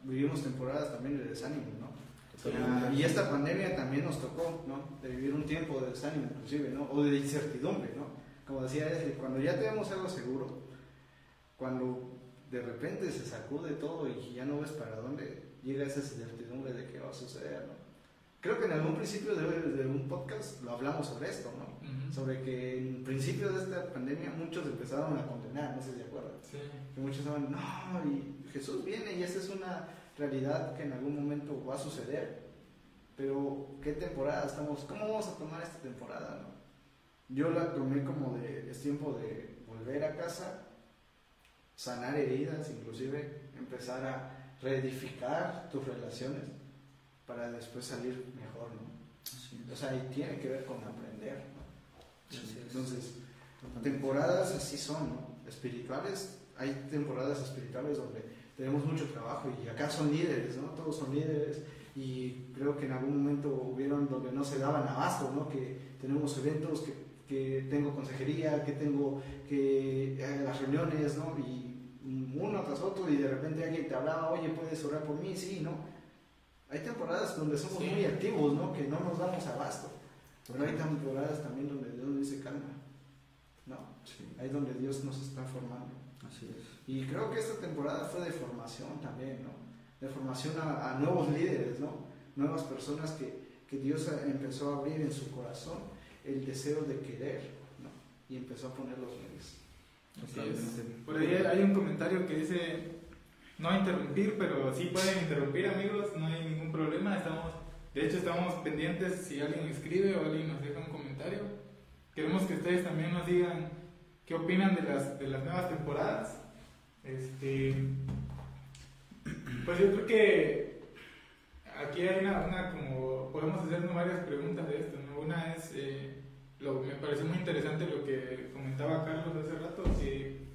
Vivimos temporadas también de desánimo, ¿no? Ah, y esta pandemia también nos tocó, ¿no? De vivir un tiempo de desánimo, inclusive, ¿no? O de incertidumbre, ¿no? Como decía, es cuando ya tenemos algo seguro, cuando de repente se sacude todo y ya no ves para dónde, llega esa incertidumbre de qué va a suceder, ¿no? Creo que en algún principio de, de un podcast lo hablamos sobre esto, ¿no? Sobre que en principio de esta pandemia muchos empezaron a condenar, no sé si se acuerdan, Sí. que muchos estaban, no, y Jesús viene y esa es una realidad que en algún momento va a suceder, pero ¿qué temporada estamos? ¿Cómo vamos a tomar esta temporada? no? Yo la tomé como de, es tiempo de volver a casa, sanar heridas, inclusive empezar a reedificar tus relaciones para después salir mejor, ¿no? O sea, y tiene que ver con aprender. Entonces, temporadas así son, ¿no? Espirituales, hay temporadas espirituales donde tenemos mucho trabajo y acá son líderes, ¿no? Todos son líderes y creo que en algún momento hubieron donde no se daban abasto, ¿no? Que tenemos eventos, que, que tengo consejería, que tengo que eh, las reuniones, ¿no? Y uno tras otro y de repente alguien te hablaba, oye, ¿puedes orar por mí? Sí, ¿no? Hay temporadas donde somos Sí. muy activos, ¿no? Que no nos damos abasto. Pero hay temporadas también donde Dios nos dice calma, ¿no? Sí, Ahí donde Dios nos está formando. así es. Y creo que esta temporada fue de formación también, ¿no? De formación a, a nuevos líderes, ¿no? Nuevas personas que, que Dios empezó a abrir en su corazón el deseo de querer, ¿no? Y empezó a poner los medios. Así es. Por ahí hay un comentario que dice no interrumpir, pero sí pueden interrumpir amigos, no hay ningún problema. Estamos, de hecho, estamos pendientes si alguien escribe o alguien nos deja un comentario. Queremos que ustedes también nos digan qué opinan de las, de las nuevas temporadas. Este, pues yo creo que aquí hay una, una como podemos hacernos varias preguntas de esto. ¿no? Una es eh, lo, me pareció muy interesante lo que comentaba Carlos hace rato, que,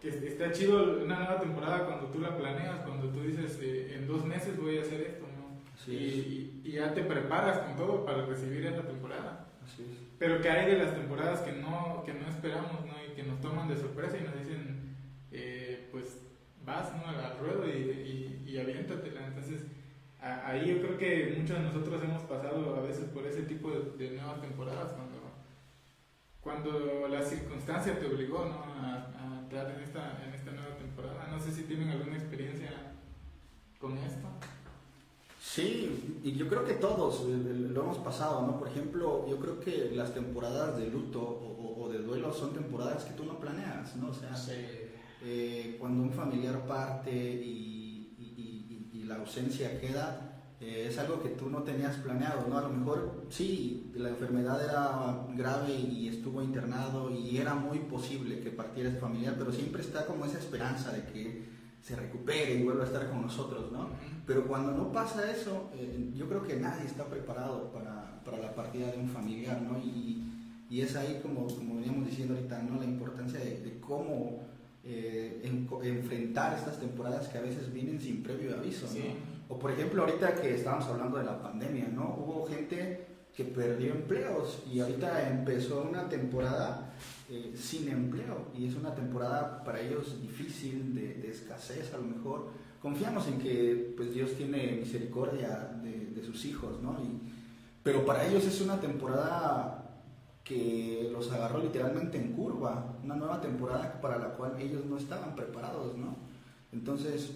que está chido una nueva temporada cuando tú la planeas, cuando tú dices, eh, en dos meses voy a hacer esto, ¿no? Y, ya te preparas con todo para recibir esta temporada. Así es. Pero que hay de las temporadas que no, que no esperamos, ¿no? Y que nos toman de sorpresa y nos dicen, eh, pues vas, ¿no? Al ruedo y, y, y aviéntatela. Entonces, ahí yo creo que muchos de nosotros hemos pasado a veces por ese tipo de, de nuevas temporadas cuando, cuando la circunstancia te obligó, ¿no? A, a entrar en esta, en esta nueva temporada. No sé si tienen alguna experiencia con esto. Sí, y yo creo que todos eh, eh, lo hemos pasado, ¿no? Por ejemplo, yo creo que las temporadas de luto o, o- o de duelo son temporadas que tú no planeas, ¿no? O sea, eh, cuando un familiar parte y, y- la ausencia queda, eh, es algo que tú no tenías planeado, ¿no? A lo mejor sí, la enfermedad era grave y estuvo internado y era muy posible que partiera ese familiar, pero siempre está como esa esperanza de que se recupere y vuelva a estar con nosotros, ¿no? Pero cuando no pasa eso, eh, yo creo que nadie está preparado para, para la partida de un familiar, ¿no? Y, y es ahí, como, como veníamos diciendo ahorita, ¿no? La importancia de, de cómo eh, en- enfrentar estas temporadas que a veces vienen sin previo aviso. O por ejemplo, ahorita que estábamos hablando de la pandemia, ¿no? Hubo gente que perdió empleos y ahorita empezó una temporada eh, sin empleo y es una temporada para ellos difícil, de, de escasez a lo mejor. Confiamos en que pues Dios tiene misericordia de, de sus hijos, ¿no? Y, pero para ellos es una temporada que los agarró literalmente en curva, una nueva temporada para la cual ellos no estaban preparados, ¿no? Entonces,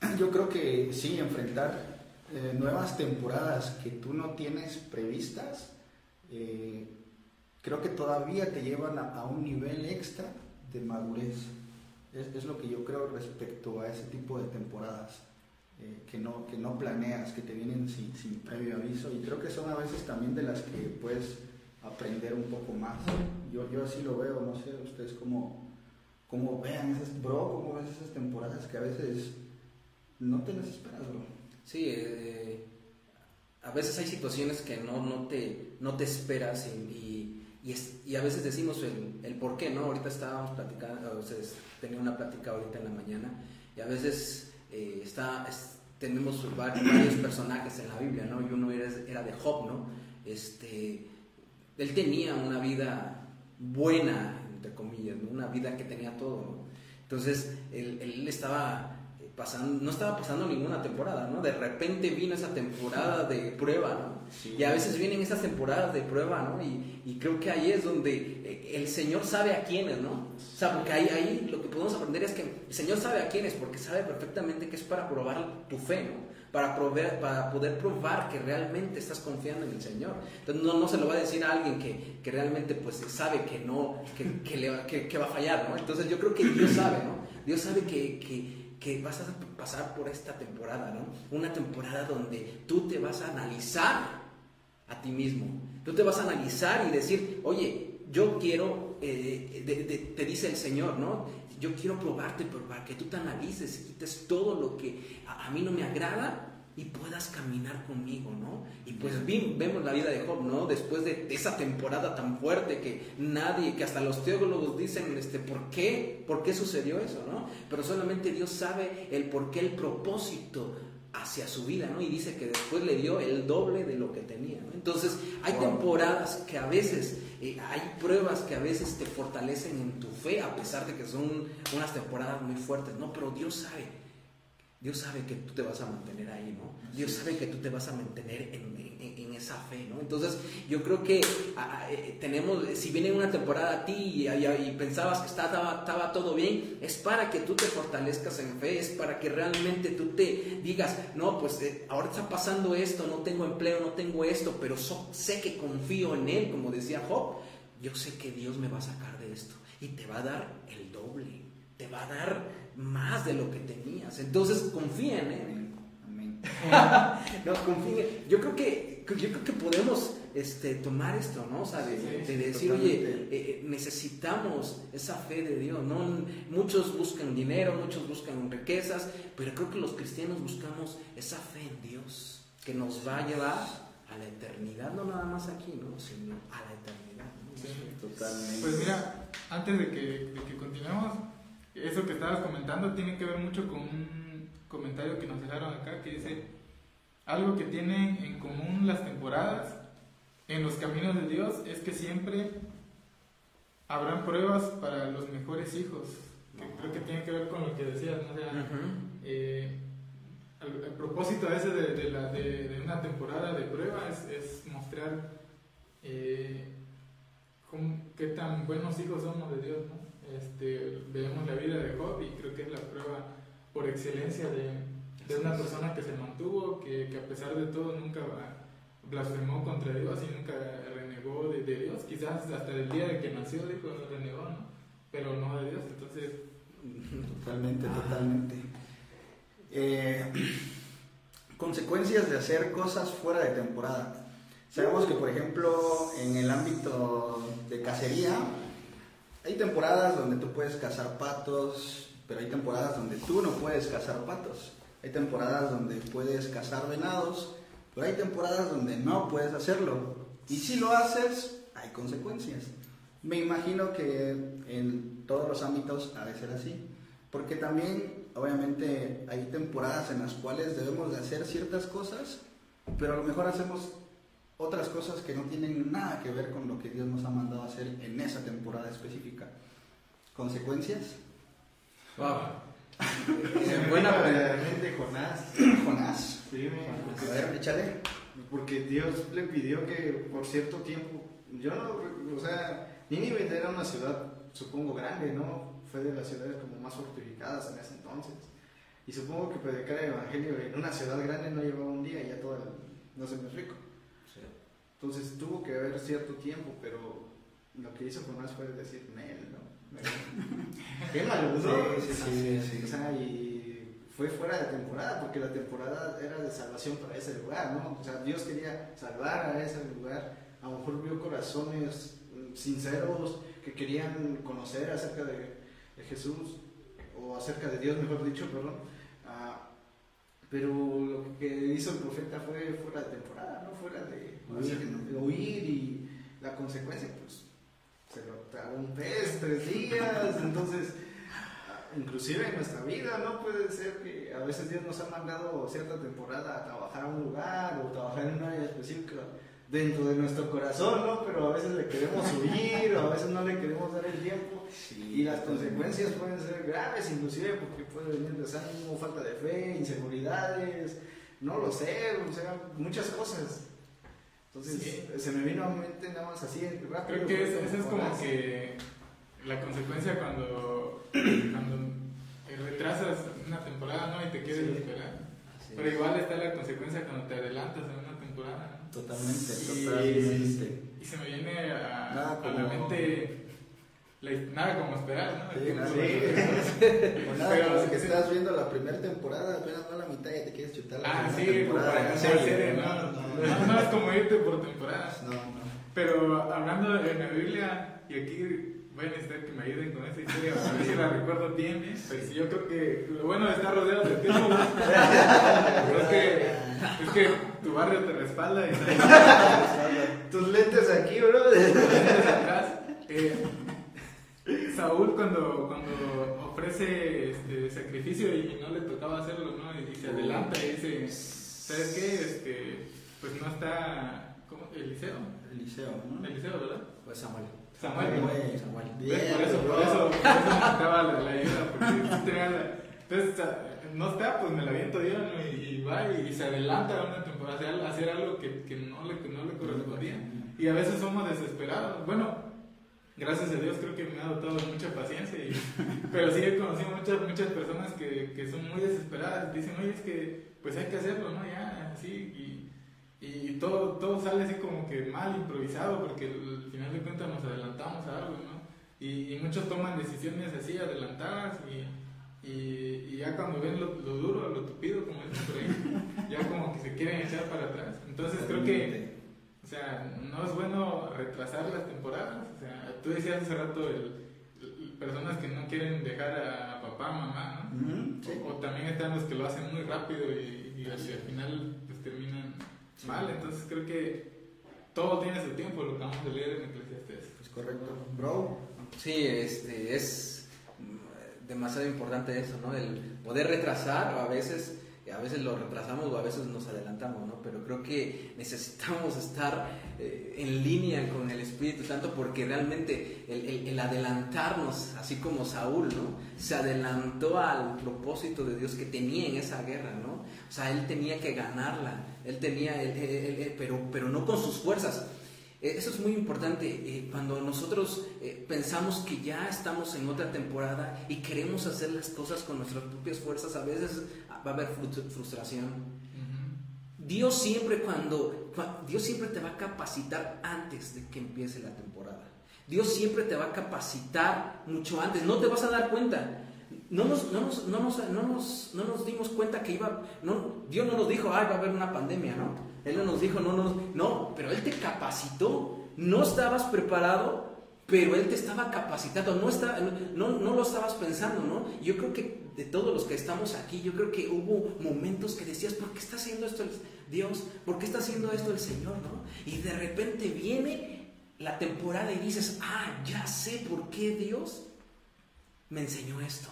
yo creo que sí, enfrentar eh, nuevas temporadas que tú no tienes previstas, eh, creo que todavía te llevan a, a un nivel extra de madurez. Es, es, lo que yo creo respecto a ese tipo de temporadas. Eh, que, no, que no planeas, que te vienen sin, sin previo aviso y creo que son a veces también de las que puedes aprender un poco más. Yo, yo así lo veo, no sé, ustedes cómo, cómo vean esas, bro, cómo ves esas temporadas que a veces no te las esperas, bro. Sí, eh, a veces hay situaciones que no, no, te, no te esperas y, y, es, y a veces decimos el, el, por qué, ¿no? Ahorita estábamos platicando, o sea, tenía una plática ahorita en la mañana y a veces eh, está, es, tenemos varios personajes en la Biblia, ¿no? Y uno era, era de Job, ¿no? Este, él tenía una vida buena, entre comillas, ¿no? una vida que tenía todo, ¿no? Entonces, él, él, estaba pasando, no estaba pasando ninguna temporada, ¿no? De repente vino esa temporada de prueba, ¿no? Sí. Y a veces vienen esas temporadas de prueba, ¿no? Y, y, creo que ahí es donde eh, el Señor sabe a quiénes, ¿no? O sea, porque ahí, ahí lo que podemos aprender es que el Señor sabe a quiénes, porque sabe perfectamente que es para probar tu fe, ¿no? Para, para poder probar que realmente estás confiando en el Señor. Entonces no, no se lo va a decir a alguien que, que realmente pues sabe que no, que, que, le, que, va a fallar, ¿no? Entonces yo creo que Dios sabe, ¿no? Dios sabe que, que, que vas a pasar por esta temporada, ¿no? Una temporada donde tú te vas a analizar a ti mismo. Tú te vas a analizar y decir, oye, yo quiero, eh, de, de, te dice el Señor, ¿no? Yo quiero probarte, pero para que tú te analices y quites todo lo que a, a mí no me agrada y puedas caminar conmigo, ¿no? Y pues vi, vemos la vida de Job, ¿no? Después de esa temporada tan fuerte que nadie, que hasta los teólogos dicen, este, ¿por qué? ¿Por qué sucedió eso, no? Pero solamente Dios sabe el por qué, el propósito hacia su vida, ¿no? Y dice que después le dio el doble de lo que tenía, ¿no? Entonces, hay temporadas que a veces, eh, hay pruebas que a veces te fortalecen en tu fe, a pesar de que son unas temporadas muy fuertes, ¿no? Pero Dios sabe Dios sabe que tú te vas a mantener ahí, ¿no? Dios sabe que tú te vas a mantener en, esa fe, ¿no? Entonces, yo creo que a, eh, tenemos, si viene una temporada a ti y, y, y pensabas que estaba, estaba, todo bien, es para que tú te fortalezcas en fe, es para que realmente tú te digas, no, pues eh, ahora está pasando esto, no tengo empleo, no tengo esto, pero so, sé que confío en Él, como decía Job, yo sé que Dios me va a sacar de esto y te va a dar el doble, te va a dar más de lo que tenías. Entonces confía en Él. Amén. no, confía. Yo creo que, yo creo que podemos este, tomar esto, ¿no? O sea, de, de decir, oye, eh, necesitamos esa fe de Dios, ¿no? Muchos buscan dinero, muchos buscan riquezas, pero creo que los cristianos buscamos esa fe en Dios, que nos va a llevar a la eternidad, no nada más aquí, ¿no? Sino a la eternidad. ¿no? Sí, totalmente. Pues mira, antes de que, de que continuemos, eso que estabas comentando tiene que ver mucho con un comentario que nos dejaron acá que dice algo que tienen en común las temporadas en los caminos de Dios es que siempre habrán pruebas para los mejores hijos. Que creo que tiene que ver con lo que decías, ¿no? O sea, uh -huh. eh, el, el, propósito ese de, de, la, de, de, una temporada de prueba es, es mostrar eh, cómo, qué tan buenos hijos somos de Dios, ¿no? Este, vemos la vida de Job y creo que es la prueba por excelencia de, de una persona que se mantuvo, que, que, a pesar de todo nunca blasfemó contra Dios y nunca renegó de, de, Dios. Quizás hasta el día de que nació dijo renegó, ¿no? Pero no de Dios. Entonces... Totalmente, totalmente. Eh, consecuencias de hacer cosas fuera de temporada. Sabemos que, por ejemplo, en el ámbito de cacería, hay temporadas donde tú puedes cazar patos, pero hay temporadas donde tú no puedes cazar patos. Hay temporadas donde puedes cazar venados, pero hay temporadas donde no puedes hacerlo. Y si lo haces, hay consecuencias. Me imagino que en todos los ámbitos ha de ser así. Porque también, obviamente, hay temporadas en las cuales debemos de hacer ciertas cosas, pero a lo mejor hacemos otras cosas que no tienen nada que ver con lo que Dios nos ha mandado hacer en esa temporada específica. ¿Consecuencias? Wow. Buena realmente Jonás. Jonás. Sí, me- A ver, échale. Porque Dios le pidió que por cierto tiempo, yo no, o sea, Nínive era una ciudad, supongo, grande, ¿no? Fue de las ciudades como más fortificadas en ese entonces. Y supongo que predicar el evangelio en una ciudad grande no llevaba un día, ya todo el, no se me explico. Entonces tuvo que haber cierto tiempo, pero lo que hizo Jonás fue decir, Nel. Qué maludo. Sí, sí, sí, sí. O sea, y fue fuera de temporada, porque la temporada era de salvación para ese lugar, ¿no? O sea, Dios quería salvar a ese lugar. A lo mejor vio corazones mm, sinceros que querían conocer acerca de, de Jesús, o acerca de Dios, mejor dicho, perdón. Ah, pero lo que hizo el profeta fue fuera de temporada, ¿no? Fuera de Huir, de huir y la consecuencia, pues, se lo tragó un pez tres días, entonces, inclusive en nuestra vida, ¿no? Puede ser que a veces Dios nos ha mandado cierta temporada a trabajar a un lugar o trabajar en un área específica dentro de nuestro corazón, ¿no? Pero a veces le queremos huir o a veces no le queremos dar el tiempo y las consecuencias pueden ser graves, inclusive porque puede venir desánimo, falta de fe, inseguridades, no lo sé, o sea, muchas cosas. Entonces, Sí. se me vino a mente nada más así, rápido. Creo que es- esa es como Jonás. que la consecuencia cuando, cuando retrasas una temporada ¿no? y te quieres Sí. esperar. Así Pero es. igual está la consecuencia cuando te adelantas en una temporada. ¿no? Totalmente, Y- totalmente. Y se me viene a, Nada a la como- mente la- nada como esperar, ¿no? Sí, nada. de- O nada, Pero- como que estás viendo la primera temporada, apenas va a la mitad y te quieres chutar la Ah, primera sí, como temporada serie. serie, ¿no? No, es como irte por temporadas. no, no. Pero hablando de la Biblia, y aquí voy a necesitar que me ayuden con esa historia, a ver si la recuerdo bien. Pues yo creo que lo bueno de estar rodeado de ti, ¿no? es, que, es que tu barrio te respalda y Tus lentes aquí, bro. tienes atrás. Eh, Saúl cuando, cuando ofrece este, sacrificio y no le tocaba hacerlo, ¿no? Y, se adelanta y dice, ¿sabes qué? Este, pues no está, ¿cómo? Eliseo. Eliseo, ¿no? Eliseo, ¿verdad? Pues Samuel. Samuel. Samuel. Bien, ¿Ves? por eso, por eso, por eso necesitaba la, la ayuda, porque sí tenía la- Entonces, no está, pues me la aviento yo, ¿no? y, y va y, se adelanta a una temporada, hacer, hacer algo que, que no, le, que no le correspondía. Y a veces somos desesperados. Bueno, gracias a Dios creo que me ha dotado de mucha paciencia, y- pero sí he conocido muchas, muchas personas que, que son muy desesperadas, dicen, oye, es que pues hay que hacerlo, ¿no? Ya, así, y, y todo, todo sale así como que mal, improvisado, porque al final de cuentas nos adelantamos a algo, ¿no? Y, y muchos toman decisiones así, adelantadas, y, y, y ya cuando ven lo, lo duro, lo tupido, como dicen por ahí, ya como que se quieren echar para atrás. Entonces creo que, o sea, no es bueno retrasar las temporadas. O sea, tú decías hace rato, el, personas que no quieren dejar a papá, mamá, ¿no? Sí. O, o también están los que lo hacen muy rápido y, y al, al final pues, terminan mal. Entonces creo que todo tiene su tiempo, lo que vamos a leer en Eclesiastes. Es correcto. Bro, Sí, este, es mm, demasiado importante eso, ¿no? El poder retrasar, o a veces, a veces lo retrasamos o a veces nos adelantamos, ¿no? Pero creo que necesitamos estar eh, en línea con el Espíritu Santo porque realmente el, el- el adelantarnos, así como Saúl, ¿no? Se adelantó al propósito de Dios que tenía en esa guerra, ¿no? O sea, él tenía que ganarla, él tenía, él- pero, pero no con sus fuerzas. Eh, Eso es muy importante eh, cuando nosotros eh, pensamos que ya estamos en otra temporada y queremos hacer las cosas con nuestras propias fuerzas, a veces va a haber frustración. Dios siempre cuando cua- Dios siempre te va a capacitar antes de que empiece la temporada. Dios siempre te va a capacitar mucho antes. No te vas a dar cuenta. No nos, no nos, no nos, no nos, no nos dimos cuenta que iba. No, Dios no nos dijo, ay, va a haber una pandemia, ¿no? Él no nos dijo, no, no, no, pero Él te capacitó. No estabas preparado, pero Él te estaba capacitando. No, está, no, no lo estabas pensando, ¿no? Yo creo que de todos los que estamos aquí, yo creo que hubo momentos que decías, ¿por qué está haciendo esto el Dios? ¿Por qué está haciendo esto el Señor, no? Y de repente viene la temporada y dices, ah, ya sé por qué Dios me enseñó esto.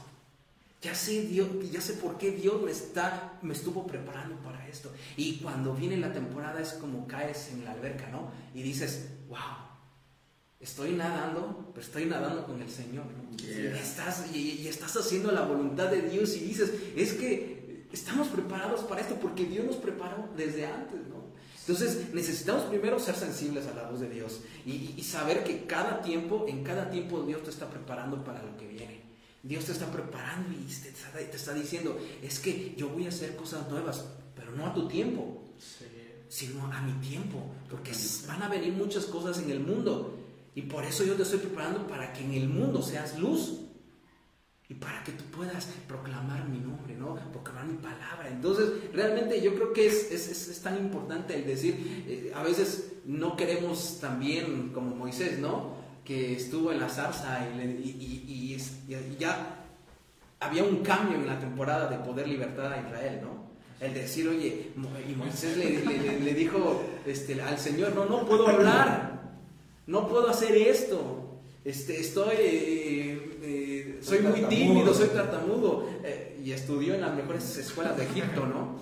Ya sé, Dios, ya sé por qué Dios me, está, me estuvo preparando para esto. Y cuando viene la temporada es como caes en la alberca, ¿no? Y dices, wow, estoy nadando, pero estoy nadando con el Señor. ¿no? Yeah. Y, estás, y, y estás haciendo la voluntad de Dios y dices, es que estamos preparados para esto porque Dios nos preparó desde antes, ¿no? Entonces necesitamos primero ser sensibles a la voz de Dios y, y- saber que cada tiempo, en cada tiempo Dios te está preparando para lo que viene. Dios te está preparando y te está, te está diciendo, es que yo voy a hacer cosas nuevas, pero no a tu tiempo, sino a mi tiempo, porque van a venir muchas cosas en el mundo y por eso yo te estoy preparando para que en el mundo seas luz y para que tú puedas proclamar mi nombre, ¿no? Proclamar mi palabra. Entonces, realmente yo creo que es, es- es- es tan importante el decir, eh, a veces no queremos también como Moisés, ¿no? Que estuvo en la zarza y, y- y- y ya había un cambio en la temporada de poder libertad a Israel, ¿no? El decir, oye, y Moisés le- le- le dijo este, al Señor, no, no puedo hablar, no puedo hacer esto, este, estoy, eh, eh, soy muy tímido, soy tartamudo, eh, y estudió en las mejores escuelas de Egipto, ¿no?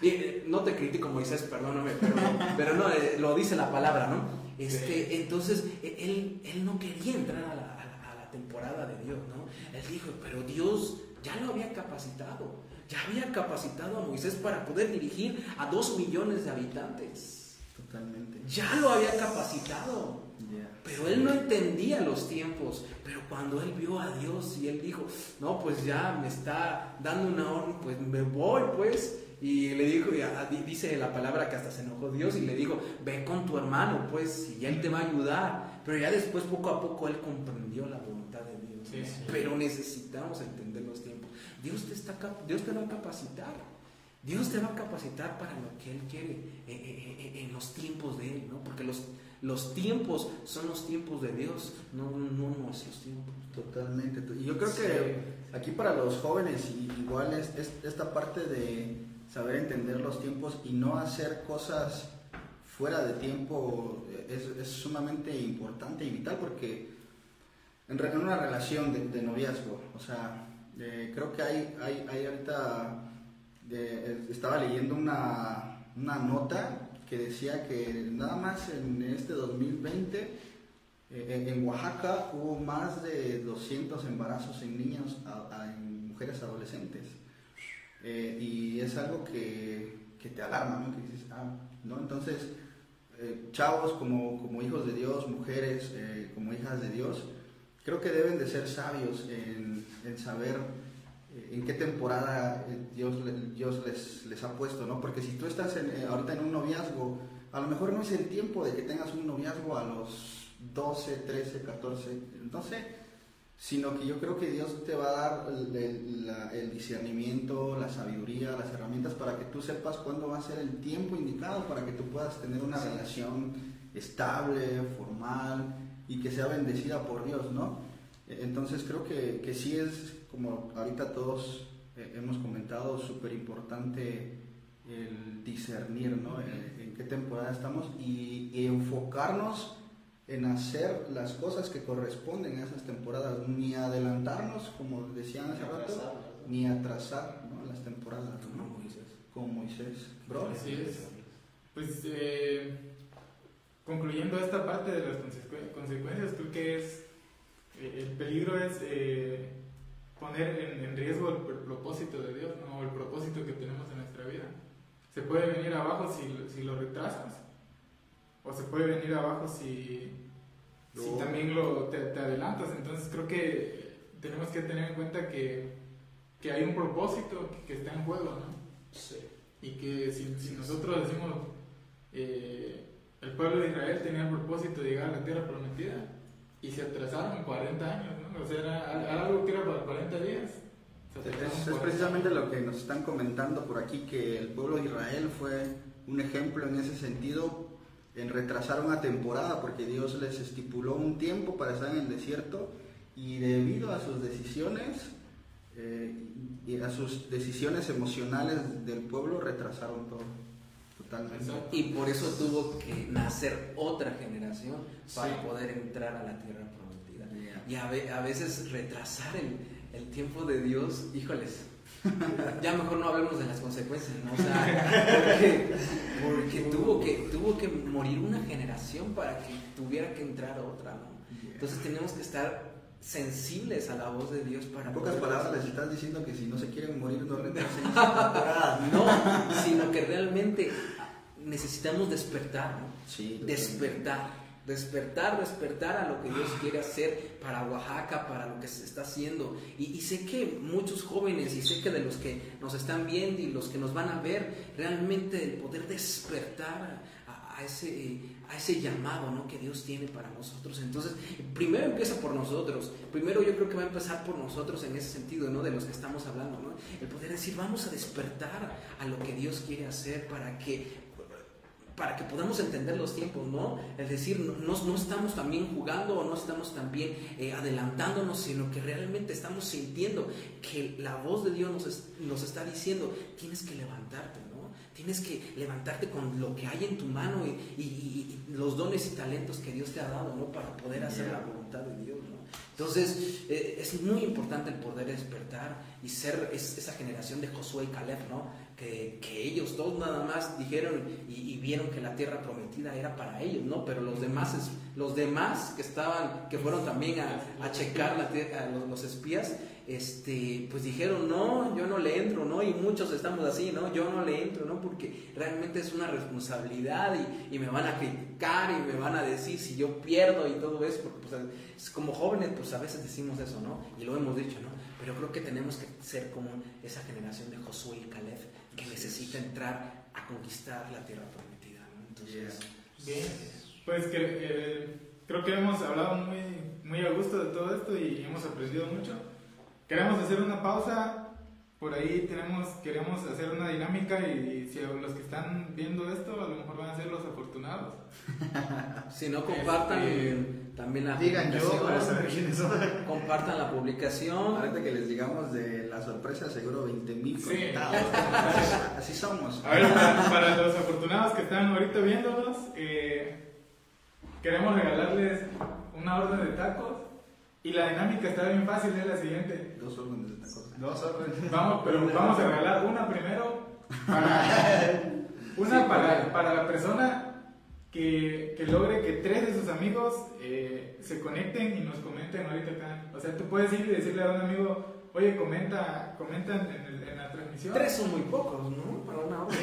Y, eh, no te critico Moisés, perdóname, pero, pero no, eh, lo dice la palabra, ¿no? Este, entonces, eh, él, él no quería entrar a la, a la- a la temporada de Dios, ¿no? Él dijo, pero Dios ya lo había capacitado, ya había capacitado a Moisés para poder dirigir a dos millones de habitantes. Totalmente. Ya lo había capacitado. Pero él no entendía los tiempos. Pero cuando él vio a Dios y él dijo, no, pues ya me está dando una orden, pues me voy, pues. Y le dijo, y a- dice la palabra que hasta se enojó Dios y le dijo, ve con tu hermano, pues, y él te va a ayudar. Pero ya después, poco a poco, él comprendió la voluntad de Dios. Sí, sí. Pero necesitamos entender los tiempos. Dios te, está, Dios te va a capacitar. Dios te va a capacitar para lo que Él quiere eh, eh, eh, en los tiempos de Él, ¿no? Porque los, los tiempos son los tiempos de Dios, no, no nuestros tiempos. Totalmente. Y yo creo que aquí para los jóvenes y- igual es, es esta parte de saber entender los tiempos y no hacer cosas fuera de tiempo es, es sumamente importante y vital porque en, en una relación de, de noviazgo, o sea, eh, creo que hay, hay, hay ahorita, de- estaba leyendo una, una nota que decía que nada más en este 2020 eh, En, Oaxaca hubo más de 200 embarazos en niños, a- en mujeres adolescentes. Eh, y es algo que, que te alarma, ¿no? Que dices, ah, ¿no? Entonces, eh, chavos como, como hijos de Dios, mujeres como hijas de Dios, creo que deben de ser sabios en, en saber en qué temporada eh, Dios, Dios les, les ha puesto, ¿no? Porque si tú estás en, eh, ahorita en un noviazgo, a lo mejor no es el tiempo de que tengas un noviazgo a los 12, 13, 14, no sé, sino que yo creo que Dios te va a dar el, el- la- el discernimiento, la sabiduría, las herramientas para que tú sepas cuándo va a ser el tiempo indicado para que tú puedas tener una relación estable, formal y que sea bendecida por Dios, ¿no? Eh, Entonces creo que, que sí es, como ahorita todos eh, hemos comentado, súper importante el discernir, ¿no? En, en qué temporada estamos y, y enfocarnos en hacer las cosas que corresponden a esas temporadas, ni adelantarnos, como decían hace rato, ni atrasar ¿no? las temporadas, Como ¿no? Moisés. como Moisés. Bro, Así es. Pues eh, concluyendo esta parte de las consecu- consecuencias, creo que es eh, el peligro es eh, poner en, en riesgo el, pr- propósito de Dios, ¿no? O el propósito que tenemos en nuestra vida. Se puede venir abajo si, lo- si lo retrasas, o se puede venir abajo si, si también lo, te, te adelantas. Entonces creo que tenemos que tener en cuenta que, que hay un propósito que, que está en juego, ¿no? Y que si, si nosotros decimos, eh, el pueblo de Israel tenía el propósito de llegar a la tierra prometida y se atrasaron 40 años. O sea, era al- algo que era para 40 días. Es, es 40 precisamente lo que nos están comentando por aquí, que el pueblo de Israel fue un ejemplo en ese sentido, en retrasar una temporada, porque Dios les estipuló un tiempo para estar en el desierto y debido a sus decisiones eh, y a sus decisiones emocionales del pueblo retrasaron todo, totalmente. Exacto. Y por eso tuvo que nacer otra generación para Sí. poder entrar a la tierra. Y a, a veces retrasar el, el tiempo de Dios, híjoles, ya mejor no hablemos de las consecuencias, ¿no? O sea, porque, porque tuvo, que, tuvo que morir una generación para que tuviera que entrar otra, ¿no? Entonces tenemos que estar sensibles a la voz de Dios para En pocas palabras les estás diciendo que si no se quieren morir no retrasen. No, sino que realmente necesitamos despertar, ¿no? Sí, despertar, despertar, despertar a lo que Dios quiere hacer para Oaxaca, para lo que se está haciendo. Y, y sé que muchos jóvenes, y sé que de los que nos están viendo y los que nos van a ver, realmente el poder despertar a, a ese, a ese llamado ¿no? que Dios tiene para nosotros. Entonces, primero empieza por nosotros. Primero yo creo que va a empezar por nosotros en ese sentido, ¿no? De los que estamos hablando, ¿no? El poder decir, vamos a despertar a lo que Dios quiere hacer para que para que podamos entender los tiempos, ¿no? Es decir, no, no- no estamos también jugando o no estamos también eh, adelantándonos, sino que realmente estamos sintiendo que la voz de Dios nos, es- nos está diciendo, tienes que levantarte, ¿no? Tienes que levantarte con lo que hay en tu mano y, y- y- y los dones y talentos que Dios te ha dado, ¿no? Para poder hacer la voluntad de Dios, ¿no? Entonces, eh, es muy importante el poder despertar y ser es- esa generación de Josué y Caleb, ¿no? Que, ellos todos nada más dijeron y, vieron que la tierra prometida era para ellos, ¿no? Pero los demás, los demás que estaban, que fueron también a, a checar los, los espías, este, pues dijeron, no, yo no le entro, ¿no? Y muchos estamos así, ¿no? Yo no le entro, ¿no? Porque realmente es una responsabilidad y, y me van a criticar y me van a decir si yo pierdo y todo eso, porque pues, es como jóvenes, pues a veces decimos eso, ¿no? Y lo hemos dicho, ¿no? Pero creo que tenemos que ser como esa generación de Josué y Caleb que necesita entrar a conquistar la tierra prometida, ¿no? Entonces, Bien, pues que, eh, creo que hemos hablado muy, muy a gusto de todo esto y hemos aprendido mucho. Queremos hacer una pausa, por ahí tenemos, queremos hacer una dinámica y, si los que están viendo esto a lo mejor van a ser los afortunados. si no compartan Este, también la Digan yo publicación, para saber quiénes son. compartan la publicación. Ahorita que les digamos de la sorpresa, seguro 20 mil Sí. conectados. Así, así somos. A ver, para, para los afortunados que están ahorita viéndonos, eh, queremos regalarles una orden de tacos y la dinámica está bien fácil, es la siguiente. Dos órdenes de tacos. Dos órdenes. Vamos, pero vamos a regalar una primero para una para, para la persona que, que logre que tres de sus amigos eh, se conecten y nos comenten ahorita acá. O sea, tú puedes ir y decirle a un amigo, oye, comenta, comenta en, el- en la transmisión. Tres son muy pocos, ¿no? Para una orden.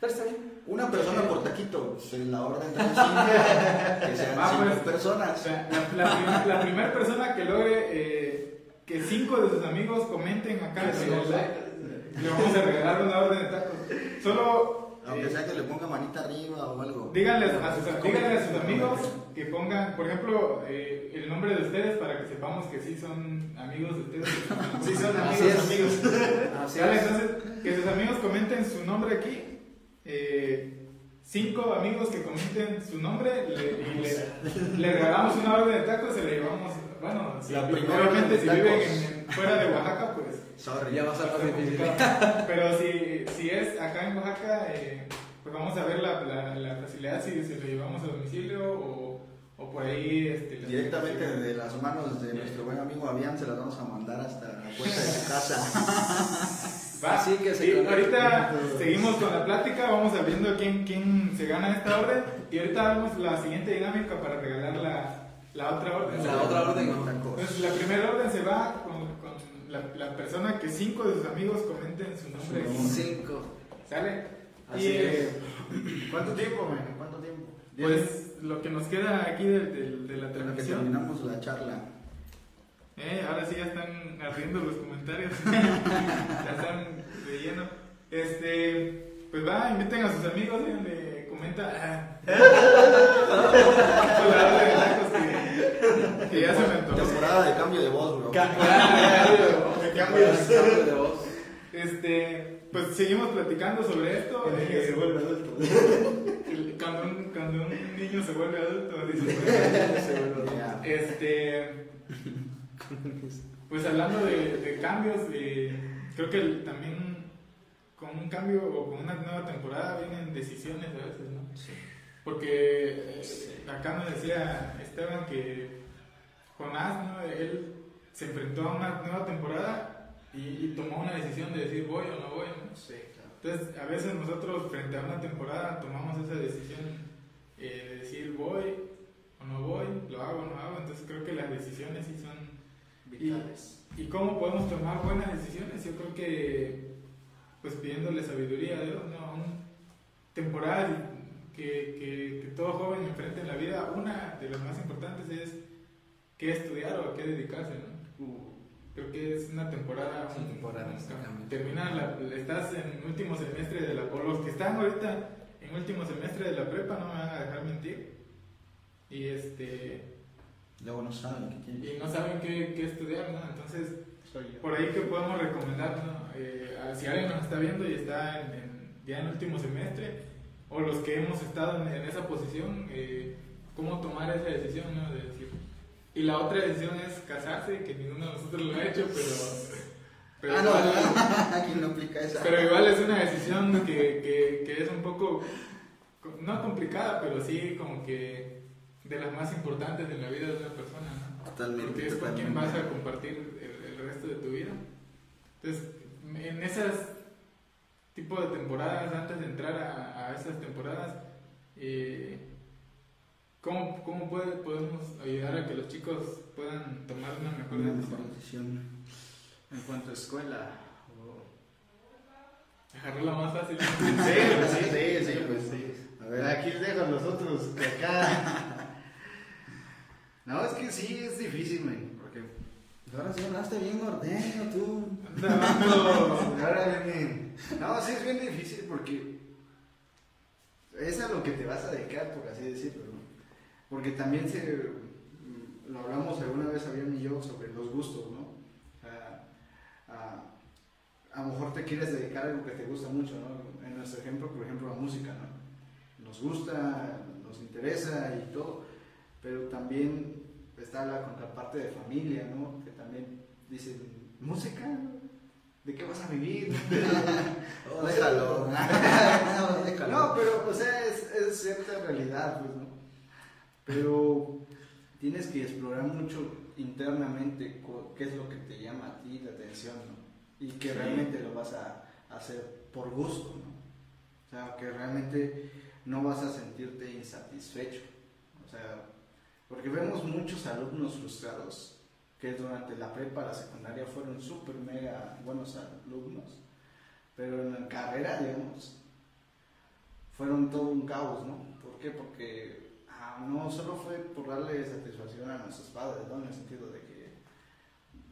Pero está bien. Una persona por taquito, pues, en la orden de que sean Ah, cinco pues, O personas. sea, la, la prim- la primera persona que logre eh, que cinco de sus amigos comenten acá en el live, le vamos a regalar una orden de tacos. Solo Aunque eh, sea que le ponga manita arriba o algo. Díganle a sus, díganle a sus amigos que pongan, por ejemplo, eh, el nombre de ustedes para que sepamos que sí son amigos de ustedes. Sí, son Así amigos, es. amigos. Así Sale, es. entonces, que sus amigos comenten su nombre aquí. Eh, cinco amigos que comenten su nombre le- y le, le regalamos una orden de tacos y le llevamos. Bueno, si, La primera obviamente orden si viven en- fuera de Oaxaca, pues Sorry. Ya va a ser más difícil. Pero si, si es acá en Oaxaca, eh, pues vamos a ver la, la, la facilidad si, si lo llevamos a domicilio o, o por ahí. Este, Directamente de las manos de nuestro buen amigo Avian se las vamos a mandar hasta la puerta de su casa. Va, Así que se y ahorita seguimos con la plática, vamos a viendo quién, quién se gana esta orden y ahorita vemos la siguiente dinámica para regalar la, la otra orden. La otra orden, ¿no? Entonces la primera orden se va la, la persona que cinco de sus amigos comenten su nombre. Cinco. ¿Sale? Así y eh, ¿Cuánto tiempo, man? ¿Cuánto tiempo? pues lo que nos queda aquí de, de- de la transmisión. terminamos la charla. Eh, ahora sí ya están ardiendo los comentarios. ya están de lleno. Este, pues va, inviten a sus amigos, díganle, comenta. De que, ya se me antojó. Temporada de cambio de voz, bro. Cambias. Cambio de voz. Este, pues seguimos platicando sobre esto. El niño eh, se vuelve adulto. cuando, un, cuando un niño se vuelve adulto, dice. Este, pues hablando de, de cambios, eh, creo que también con un cambio o con una nueva temporada vienen decisiones a veces, ¿no? Porque eh, decía Esteban que Jonás, ¿no? Él se enfrentó a una nueva temporada y, y tomó una decisión de decir voy o no voy. ¿no? Sí, claro. Entonces, a veces nosotros frente a una temporada tomamos esa decisión eh, de decir voy o no voy, lo hago o no hago. Entonces, creo que las decisiones sí son Vitales. ¿Y cómo podemos tomar buenas decisiones? Yo creo que, pues pidiéndole sabiduría a Dios, ¿no? Un temporal que, que, que todo joven enfrente en la vida, una de las más importantes es qué estudiar o a qué dedicarse, ¿no? Uh, Creo que es una temporada. Es una un- temporada, un- exactamente. Termina, la, estás en último semestre de la. O los que están ahorita en último semestre de la prepa no me van a dejar mentir. Y este. Luego no saben qué quieren. Y no saben qué, qué estudiar, ¿no? Entonces. Por ahí que podemos recomendar, ¿no? Eh, si alguien nos está viendo y está en, en- ya en último semestre, o los que hemos estado en, en esa posición, eh, cómo tomar esa decisión, ¿no? De decir. Y la otra decisión es casarse, que ninguno de nosotros lo ha hecho, pero. pero ah, no, igual- aquí no aplica esa. pero igual es una decisión que, que, que es un poco, no complicada, pero sí como que de las más importantes en la vida de una persona, ¿no? Totalmente. Porque es con quien vas a compartir el, el resto de tu vida. Entonces, en esas tipo de temporadas, antes de entrar a, a esas temporadas, eh, ¿cómo, cómo puede, podemos ayudar a que los chicos puedan tomar una mejor Una decisión? En cuanto a escuela. oh. Dejarla más fácil. Sí, pues sí, sí, sí, pues, sí. A ver. Aquí les dejo a los otros que acá. No, es que sí, es difícil, porque Ahora sí hablaste bien norteño, tú. No, sí es bien difícil porque es a lo que te vas a dedicar, por así decirlo, ¿no? Porque también se lo hablamos alguna vez Avión y yo sobre los gustos, ¿no? A, a, a lo mejor te quieres dedicar a algo que te gusta mucho, ¿no? En nuestro ejemplo, por ejemplo, la música, ¿no? Nos gusta, nos interesa y todo, pero también está la contraparte de familia, ¿no? También dicen, música, ¿de qué vas a vivir? Oh, déjalo. No, déjalo. No, pero, o sea, es, es cierta realidad, pues, ¿no? Pero tienes que explorar mucho internamente qué es lo que te llama a ti la atención, ¿no? Y que Sí. realmente lo vas a hacer por gusto, ¿no? O sea, que realmente no vas a sentirte insatisfecho. O sea, porque vemos muchos alumnos frustrados que durante la prepa, la secundaria fueron súper mega buenos alumnos, pero en la carrera, digamos, fueron todo un caos, ¿no? ¿Por qué? Porque ah, no solo fue por darle satisfacción a nuestros padres, ¿no? En el sentido de que...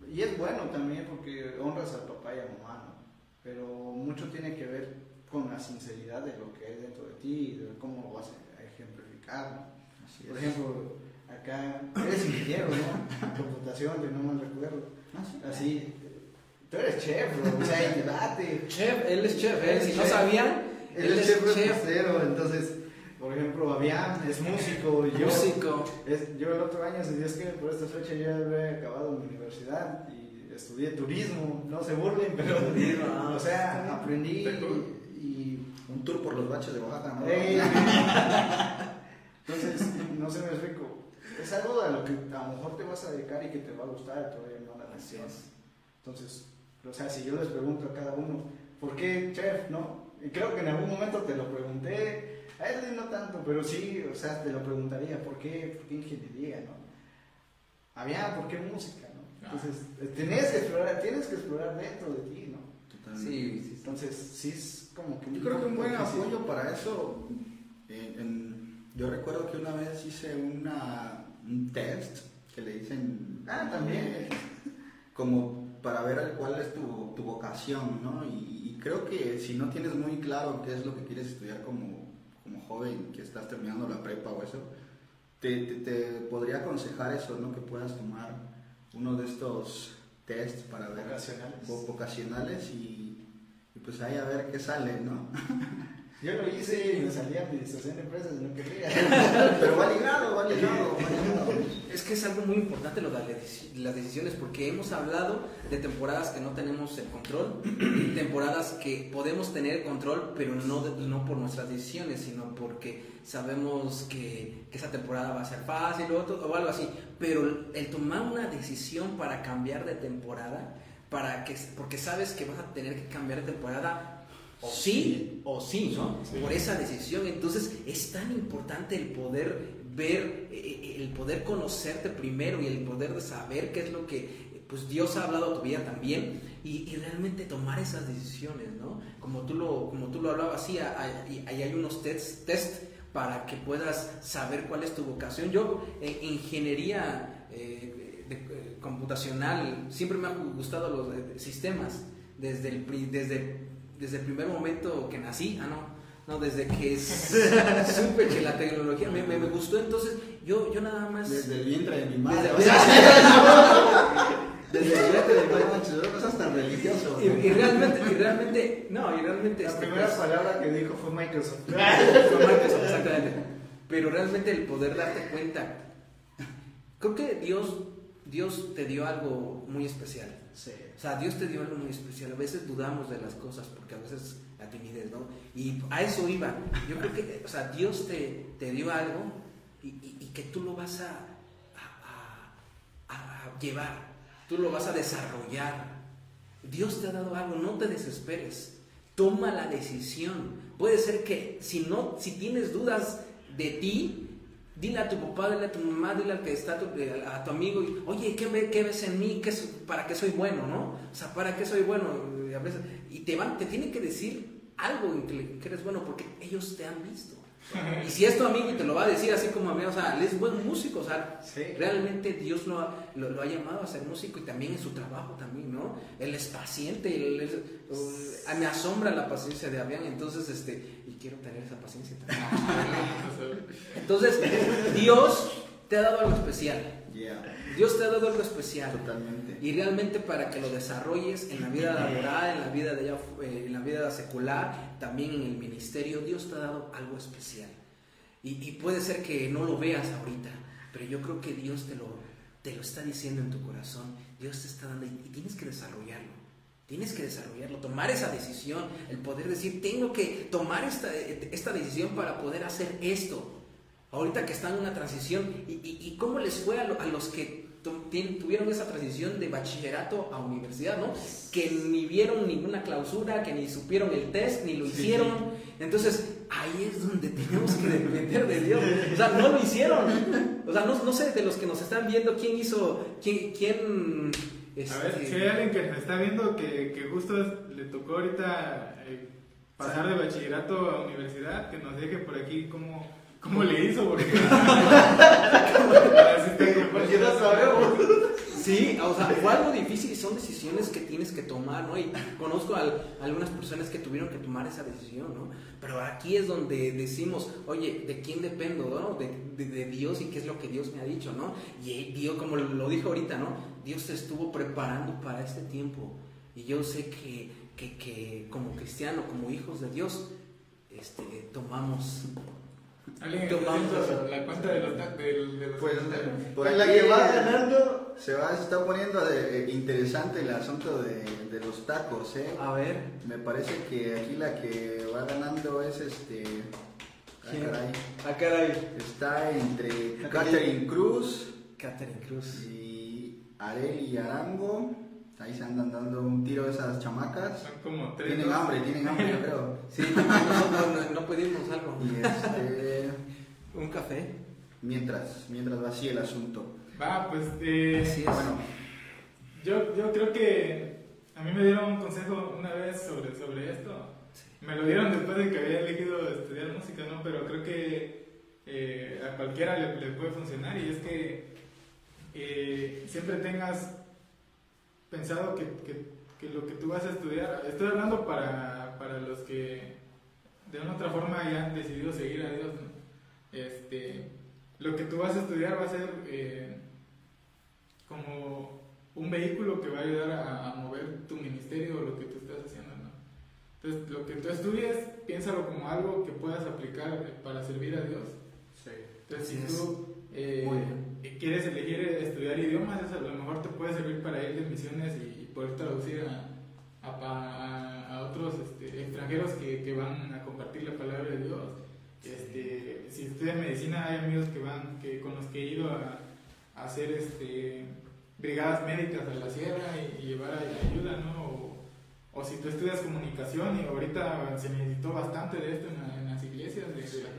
Y es bueno también porque honras al papá y a mamá, ¿no? Pero mucho tiene que ver con la sinceridad de lo que hay dentro de ti y de cómo lo vas a ejemplificar, ¿no? Así Por es. ejemplo, acá eres ingeniero, ¿no? En computación, si no mal recuerdo. Ah, sí. Así, tú eres chef, bro, o sea, y debate. Chef, él es chef, ¿eh? Él es Si no chef. sabían, Él es chef repostero, entonces, por ejemplo, Avian es músico, y yo, músico. es- yo el otro año, si Dios quiere, por esta fecha ya había acabado mi universidad y estudié turismo, no se burlen, pero, o sea, aprendí y Un tour por los baches de Oaxaca, ¿no? Ey. Entonces, no se me explico. Es algo a lo que a lo mejor te vas a dedicar y que te va a gustar, te va a llamar la atención. Entonces, o sea, si yo les pregunto a cada uno, ¿por qué chef? ¿No? Y creo que en algún momento te lo pregunté, a él no tanto, pero sí, o sea, te lo preguntaría, ¿por qué, por qué ingeniería? ¿No? Había, ¿por qué música? ¿no? Entonces, eh, tienes que explorar, tienes que explorar dentro de ti, ¿no? Totalmente. Sí, sí, sí. Entonces, sí es como que... Yo creo que un buen difícil. apoyo para eso. en- en- yo recuerdo que una vez hice una, un test que le dicen. Ah, también. Como para ver cuál es tu, tu vocación, ¿no? Y, y creo que si no tienes muy claro qué es lo que quieres estudiar como, como joven, que estás terminando la prepa o eso, te, te, te podría aconsejar eso, ¿no? Que puedas tomar uno de estos tests para ver Vocacionales. vo- vocacionales y, y pues ahí a ver qué sale, ¿no? Yo lo hice y me salía administración de empresas y no quería. Pero va ligado, va ligado, va ligado. Es que es algo muy importante lo de las deci- las decisiones, porque hemos hablado de temporadas que no tenemos el control, temporadas que podemos tener control, pero no, no por nuestras decisiones, sino porque sabemos que, esa temporada va a ser fácil o, o algo así. Pero el tomar una decisión para cambiar de temporada, para que, porque sabes que vas a tener que cambiar de temporada o sí o sí, ¿no? Sí. Por esa decisión. Entonces es tan importante el poder ver, eh, el poder conocerte primero y el poder de saber qué es lo que eh, pues Dios ha hablado a tu vida también y, y realmente tomar esas decisiones, ¿no? Como tú lo, como tú lo hablabas, sí, hay, hay, hay unos test, test para que puedas saber cuál es tu vocación. Yo en ingeniería eh, de- eh, computacional siempre me han gustado los eh, sistemas desde el, desde, desde el primer momento que nací, ah no, no, desde que supe que la tecnología me, me, me gustó, entonces yo, yo nada más... Desde el vientre de mi madre. Desde- o sea, desde el vientre de mi madre, no seas tan religioso. y, y realmente, y realmente, no, y realmente... La este, primera pues, palabra que dijo fue Microsoft. Fue Microsoft, exactamente. Pero realmente el poder darte cuenta, creo que Dios, Dios te dio algo muy especial. Sí. O sea, Dios te dio algo muy especial. A veces dudamos de las cosas porque a veces la timidez, ¿no? Y a eso iba. Yo creo que, o sea, Dios te, te dio algo y, y- que tú lo vas a, a- a- a llevar, tú lo vas a desarrollar. Dios te ha dado algo, no te desesperes. Toma la decisión. Puede ser que si no, si tienes dudas de ti, dile a tu papá, dile a tu mamá, dile al que está tu, eh, a tu amigo, y, oye, ¿qué, ve- qué ves en mí? ¿Qué ¿Para qué soy bueno? ¿no? O sea, ¿para qué soy bueno? Y, a veces- te van, te tienen que decir algo que eres bueno porque ellos te han visto. Y si es tu amigo y te lo va a decir así como a mí, o sea, él es buen músico, o sea, Sí. realmente Dios lo ha, lo, lo ha llamado a ser músico y también en su trabajo también, ¿no? Él es paciente, él es- uh, me asombra la paciencia de Avian, entonces, este, y quiero tener esa paciencia también. Entonces, Dios te ha dado algo especial, Yeah, Dios te ha dado algo especial. totalmente. Y realmente para que lo desarrolles en la vida laboral, en la vida, de eh, en la vida secular, también en el ministerio, Dios te ha dado algo especial. Y, y puede ser que no lo veas ahorita, pero yo creo que Dios te lo, te lo está diciendo en tu corazón. Dios te está dando y, y tienes que desarrollarlo. Tienes que desarrollarlo, tomar esa decisión, el poder decir, tengo que tomar esta, esta decisión para poder hacer esto. Ahorita que están en una transición, ¿y, y, y cómo les fue a, lo- a los que tuvieron esa transición de bachillerato a universidad, ¿no? Que ni vieron ninguna clausura, que ni supieron el test, ni lo hicieron. Entonces, ahí es donde tenemos que depender de Dios. O sea, no lo hicieron. O sea, no, no sé de los que nos están viendo quién hizo, quién... quién A ver, este, si hay alguien que nos está viendo que, que justo le tocó ahorita eh, pasar de bachillerato a universidad, que nos deje por aquí cómo, cómo le hizo, porque Porque no sabemos. Sí, o sea, fue algo difícil y son decisiones que tienes que tomar, ¿no? Y conozco a, a algunas personas que tuvieron que tomar esa decisión, ¿no? Pero aquí es donde decimos, oye, ¿de quién dependo, no? De, de- de Dios y qué es lo que Dios me ha dicho, ¿no? Y Dios, como lo dijo ahorita, ¿no? Dios te estuvo preparando para este tiempo. Y yo sé que, que, que como cristiano, como hijos de Dios, este, tomamos... Alguien está Tomamos. haciendo la cuenta de los, ta- del- de los Pues por la que va ganando. se va, se está poniendo de- interesante el asunto de, de los tacos, ¿eh? A ver, Me parece que aquí la que va ganando es este. ah, ¿Quién? caray. a caray. Está entre Catherine Cruz Catherine Cruz. y Areli Arango. Ahí se andan dando un tiro esas chamacas. Son como tres. Tienen hambre, tienen hambre, yo creo. Sí, no, no, no, no pedimos algo. Y este. Un café. Mientras, mientras va así el asunto. Va, pues eh, Así es. Bueno, yo, yo creo que a mí me dieron un consejo una vez sobre, sobre esto. Me lo dieron después de que había elegido estudiar música, ¿no? Pero creo que eh, a cualquiera le, le puede funcionar y es que eh, siempre tengas pensado que, que- que lo que tú vas a estudiar, estoy hablando para, para los que de una u otra forma ya han decidido seguir a Dios, ¿no? Este, lo que tú vas a estudiar va a ser eh, como un vehículo que va a ayudar a, a mover tu ministerio o lo que tú estás haciendo, ¿no? Entonces, lo que tú estudies, piénsalo como algo que puedas aplicar para servir a Dios. Entonces, Así si tú eh, quieres elegir estudiar idiomas, eso a lo mejor te puede servir para ir de misiones y, poder traducir a, a, a- otros este, extranjeros que, que van a compartir la palabra de Dios. Este, si estudian medicina, hay amigos que van, que con los que he ido a, a hacer este, brigadas médicas a la sierra y, y llevar ayuda, ¿no? O, o si tú estudias comunicación y ahorita se necesitó bastante de esto en, la- en las iglesias, de, de personas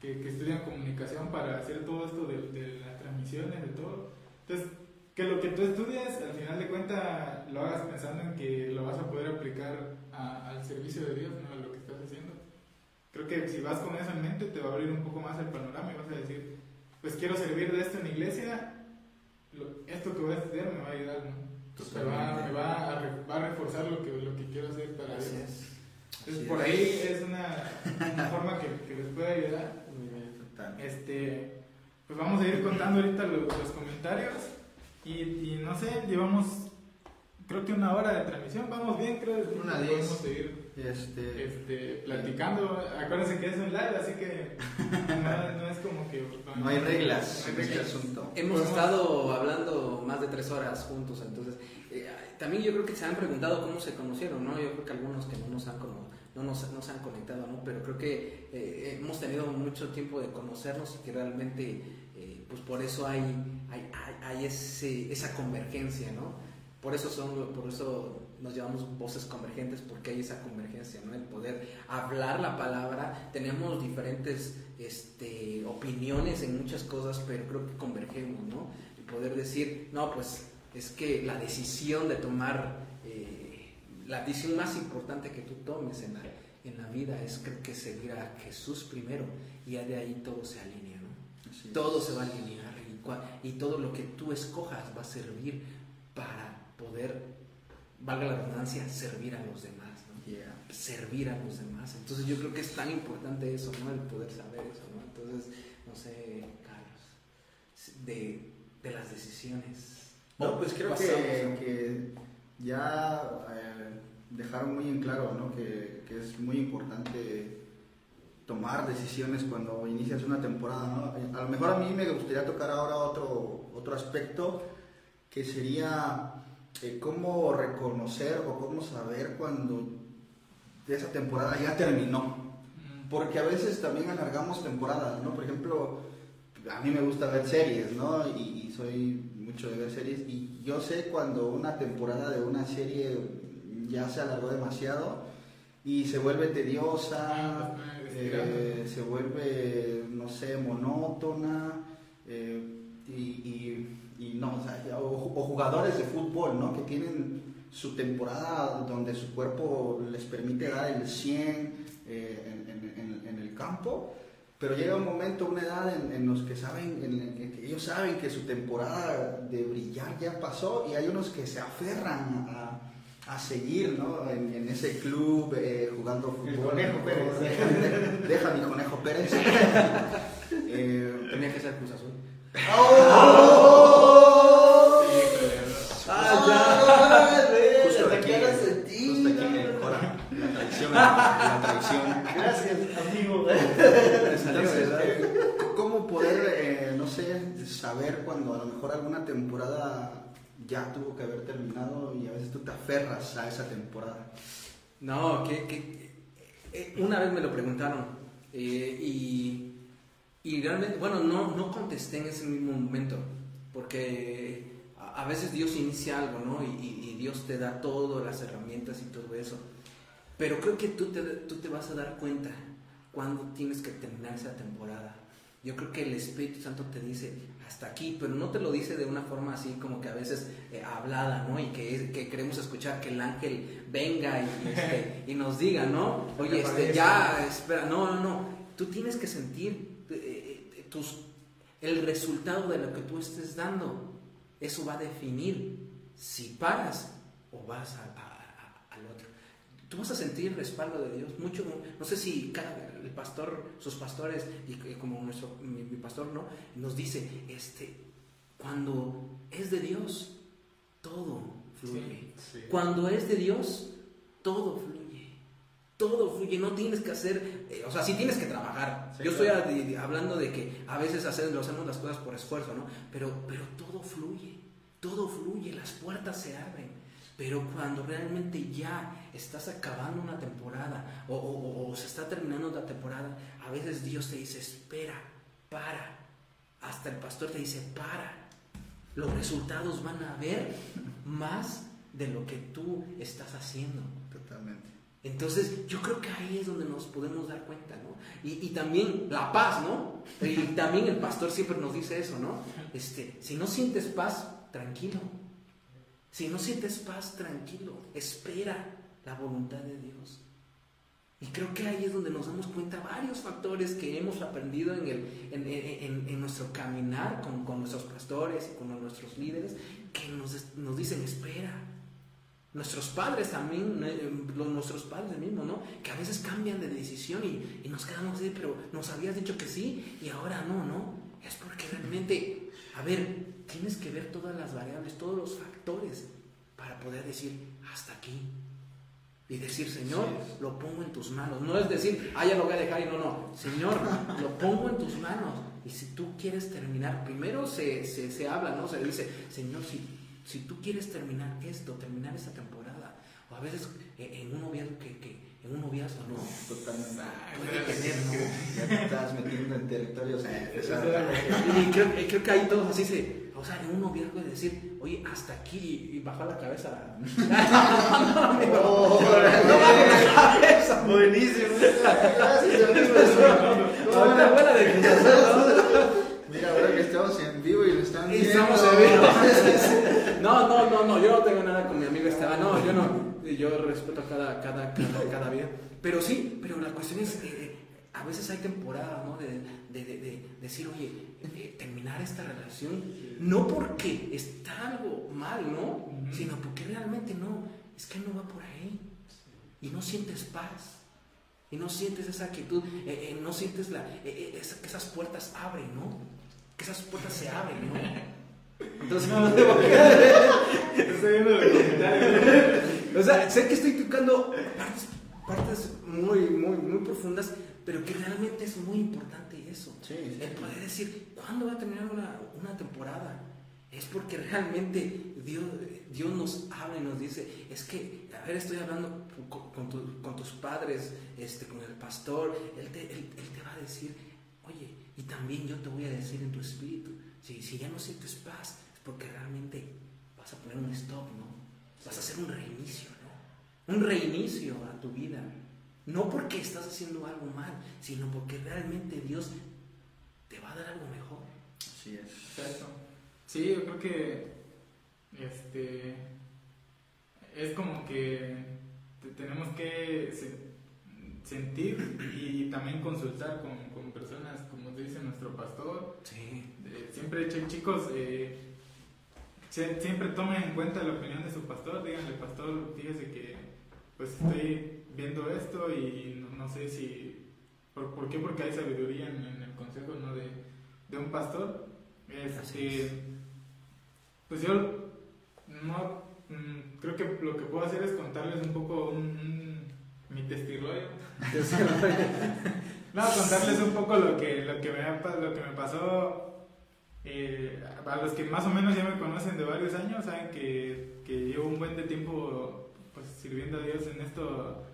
que, que estudian comunicación para hacer todo esto de, de las transmisiones, de todo. Entonces, que lo que tú estudias, al final de cuentas, lo hagas pensando en que lo vas a poder aplicar a- al servicio de Dios, ¿no? A lo que estás haciendo. Creo que si vas con eso en mente, te va a abrir un poco más el panorama y vas a decir, pues quiero servir de esto en la iglesia, lo- esto que voy a estudiar me va a ayudar, ¿no? Me va, me va a, re- va a reforzar lo que, lo que quiero hacer para Dios. Entonces, por ahí es una, una forma que, que les puede ayudar. Total. Este, pues vamos a ir contando ahorita los, los comentarios. Y, y no sé, llevamos creo que una hora de transmisión. Vamos bien, creo que Una podemos diez. seguir Este, este, platicando. Acuérdense que es un live, así que no, no es como que. no hay reglas no en este asunto. Hemos Podemos- estado hablando más de tres horas juntos, entonces eh, también yo creo que se han preguntado cómo se conocieron, ¿no? Yo creo que algunos que no nos han como, no nos, no se han conectado, ¿no? Pero creo que eh, hemos tenido mucho tiempo de conocernos y que realmente, eh, pues por eso hay, hay, hay, ese, esa convergencia, ¿no? Por eso son, por eso nos llamamos voces convergentes, porque hay esa convergencia, ¿no? El poder hablar la palabra, tenemos diferentes este, opiniones en muchas cosas, pero creo que convergemos, ¿no? El poder decir, no, pues es que la decisión de tomar, eh, la decisión más importante que tú tomes en la, en la vida es creo que seguir a Jesús primero y ya de ahí todo se alinea, ¿no? Así es. Todo se va a alinear y, todo lo que tú escojas va a servir para poder, valga la redundancia, servir a los demás, servir a los demás. Entonces yo creo que es tan importante eso, ¿no? El poder saber eso, ¿no? Entonces, no sé, Carlos, de, de las decisiones. No, pues creo que ya eh, dejaron muy en claro ¿no? que, que es muy importante tomar decisiones cuando inicias una temporada. ¿no? A lo mejor a mí me gustaría tocar ahora otro, otro aspecto que sería eh, cómo reconocer o cómo saber cuando esa temporada ya terminó. Porque a veces también alargamos temporadas, ¿no? Por ejemplo, a mí me gusta ver series, ¿no? Y, y soy mucho de ver series. Y yo sé cuando una temporada de una serie ya se alargó demasiado y se vuelve tediosa, eh, se vuelve, no sé, monótona. eh, y, y- y no, o, sea, o, o jugadores de fútbol, ¿no? Que tienen su temporada donde su cuerpo les permite dar el 100 eh, en, en- en- en el campo, pero llega un momento, una edad en, en los que saben, en el que ellos saben que su temporada de brillar ya pasó y hay unos que se aferran a, a seguir, ¿no? En, en ese club eh, jugando El fútbol. Conejo Pérez. Deja, deja mi conejo Pérez. Eh, Tenía que ser Cruz Azul. Ah, ya. Justo Hasta aquí, aquí ahora justo sentí, aquí en el ¿no? Cora. La traición, la traición. Gracias, amigo. Entonces, eh, ¿cómo poder, eh, no sé, saber cuando a lo mejor alguna temporada ya tuvo que haber terminado y a veces tú te aferras a esa temporada? No, que, que- eh, una vez me lo preguntaron eh, y, y realmente, bueno, no, no contesté en ese mismo momento, porque a, veces Dios inicia algo, ¿no? Y, y- Dios te da todas las herramientas y todo eso. Pero creo que tú te, tú te vas a dar cuenta cuando tienes que terminar esa temporada. Yo creo que el Espíritu Santo te dice hasta aquí, pero no te lo dice de una forma así como que a veces eh, hablada, ¿no? Y que, que queremos escuchar que el ángel venga y, este, y nos diga, ¿no? Oye, este, ya, espera, no, no, no. Tú tienes que sentir eh, eh, tus, el resultado de lo que tú estés dando. Eso va a definir si paras o vas a- a- a- al otro tú vas a sentir el respaldo de Dios mucho no sé si cada, el pastor sus pastores y como nuestro mi, mi pastor no nos dice este cuando es de Dios todo fluye Sí, sí. cuando es de Dios todo fluye todo fluye, no tienes que hacer, eh, o sea, sí tienes que trabajar. Sí, Yo estoy a- de- hablando de que a veces hacemos, hacemos las cosas por esfuerzo, ¿no? Pero, pero todo fluye, todo fluye, las puertas se abren. Pero cuando realmente ya estás acabando una temporada o, o- o- o se está terminando la temporada, a veces Dios te dice, espera, para. Hasta el pastor te dice, para. Los resultados van a ver más de lo que tú estás haciendo. Totalmente. Entonces, yo creo que ahí es donde nos podemos dar cuenta, ¿no? Y, y también la paz, ¿no? Y también el pastor siempre nos dice eso, ¿no? Este, si no sientes paz, tranquilo. Si no sientes paz, tranquilo. Espera la voluntad de Dios. Y creo que ahí es donde nos damos cuenta varios factores que hemos aprendido en, el, en, en- en nuestro caminar con, con nuestros pastores y con nuestros líderes, que nos, nos dicen, espera, Nuestros padres también, eh, nuestros padres mismos, ¿no? Que a veces cambian de decisión y, y nos quedamos así, pero nos habías dicho que sí y ahora no, ¿no? Es porque realmente, a ver, tienes que ver todas las variables, todos los factores para poder decir hasta aquí. Y decir, Señor, lo pongo en tus manos. No es decir, ah, ya lo voy a dejar y no, no. Señor, lo pongo en tus manos. Y si tú quieres terminar, primero se, se, se habla, ¿no? Se dice, Señor, si, si tú quieres terminar esto, terminar esta temporada, o a veces eh, en un noviazgo que, que en un noviazgo, ¿no? Totalmente. Puede tener, ¿no? Ya te estás metiendo en territorios Eh. Y creo, creo que ahí todos así se, o sea, en un noviazgo de decir, oye, hasta aquí, y bajar la cabeza. Oh, no bajes la cabeza. Buenísimo. Gracias, amigo. Ahorita abuela de Mira, ahora que estamos en vivo y lo están. Y viendo. estamos en vivo. No, no, no, no, yo no tengo nada con mi amigo Esteban, no, yo no, yo respeto cada, cada, cada, cada vida. Pero sí, pero la cuestión es, eh, a veces hay temporadas, ¿no? De, de, de, de decir, oye, eh, terminar esta relación, no porque está algo mal, ¿no? Sino porque realmente no, es que no va por ahí. Y no sientes paz. Y no sientes esa actitud, eh, eh, no sientes la, eh, esa- que esas puertas abren, ¿no? Que esas puertas se abren, ¿no? Entonces, no debo Estoy viendo los comentarios. o sea, sé que estoy tocando partes, partes muy, muy, muy profundas, pero que realmente es muy importante eso. Sí, sí. El poder decir, ¿cuándo va a terminar una, una temporada? Es porque realmente Dios, Dios nos habla y nos dice, es que, a ver, estoy hablando con, con tu- con tus padres, este, con el pastor, él te, él- él te va a decir, oye, y también yo te voy a decir en tu espíritu, si, si ya no sientes paz, es porque realmente vas a poner un stop, ¿no? Vas a hacer un reinicio, ¿no? Un reinicio a tu vida. No porque estás haciendo algo mal, sino porque realmente Dios te va a dar algo mejor. Así es. Exacto. Sí, yo creo que este es como que te- tenemos que se- sentir y también consultar con, con personas, como dice nuestro pastor. Sí. Eh, siempre, chi- chicos, eh, sie- siempre tomen en cuenta la opinión de su pastor. Díganle, pastor, fíjese que pues estoy viendo esto y no, no sé si... ¿Por, por qué? Porque hay sabiduría en, en el consejo ¿no? de, de un pastor. Así Este, pues yo no mm, creo que lo que puedo hacer es contarles un poco un, un- mi testimonio. No, contarles un poco lo que, lo que, me, lo que me pasó. eh, a los que más o menos ya me conocen de varios años, saben que, que llevo un buen de tiempo pues, sirviendo a Dios en esto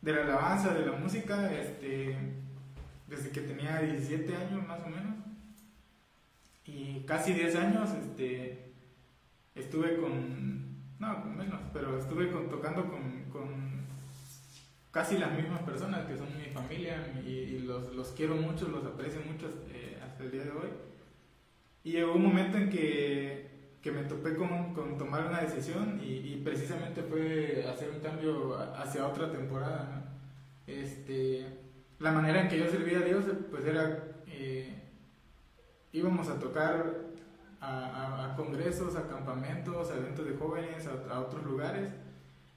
de la alabanza, de la música, este, desde que tenía 17 años más o menos. Y casi 10 años este, estuve con, no, con menos, pero estuve con, tocando con, con casi las mismas personas que son mi familia y, los, los quiero mucho, los aprecio mucho eh, hasta el día de hoy. Y llegó un momento en que, que me topé con, con tomar una decisión y, y precisamente fue hacer un cambio hacia otra temporada. ¿no? Este, la manera en que yo servía a Dios pues era... eh, íbamos a tocar a, a- a congresos, a campamentos, a eventos de jóvenes, a, a otros lugares.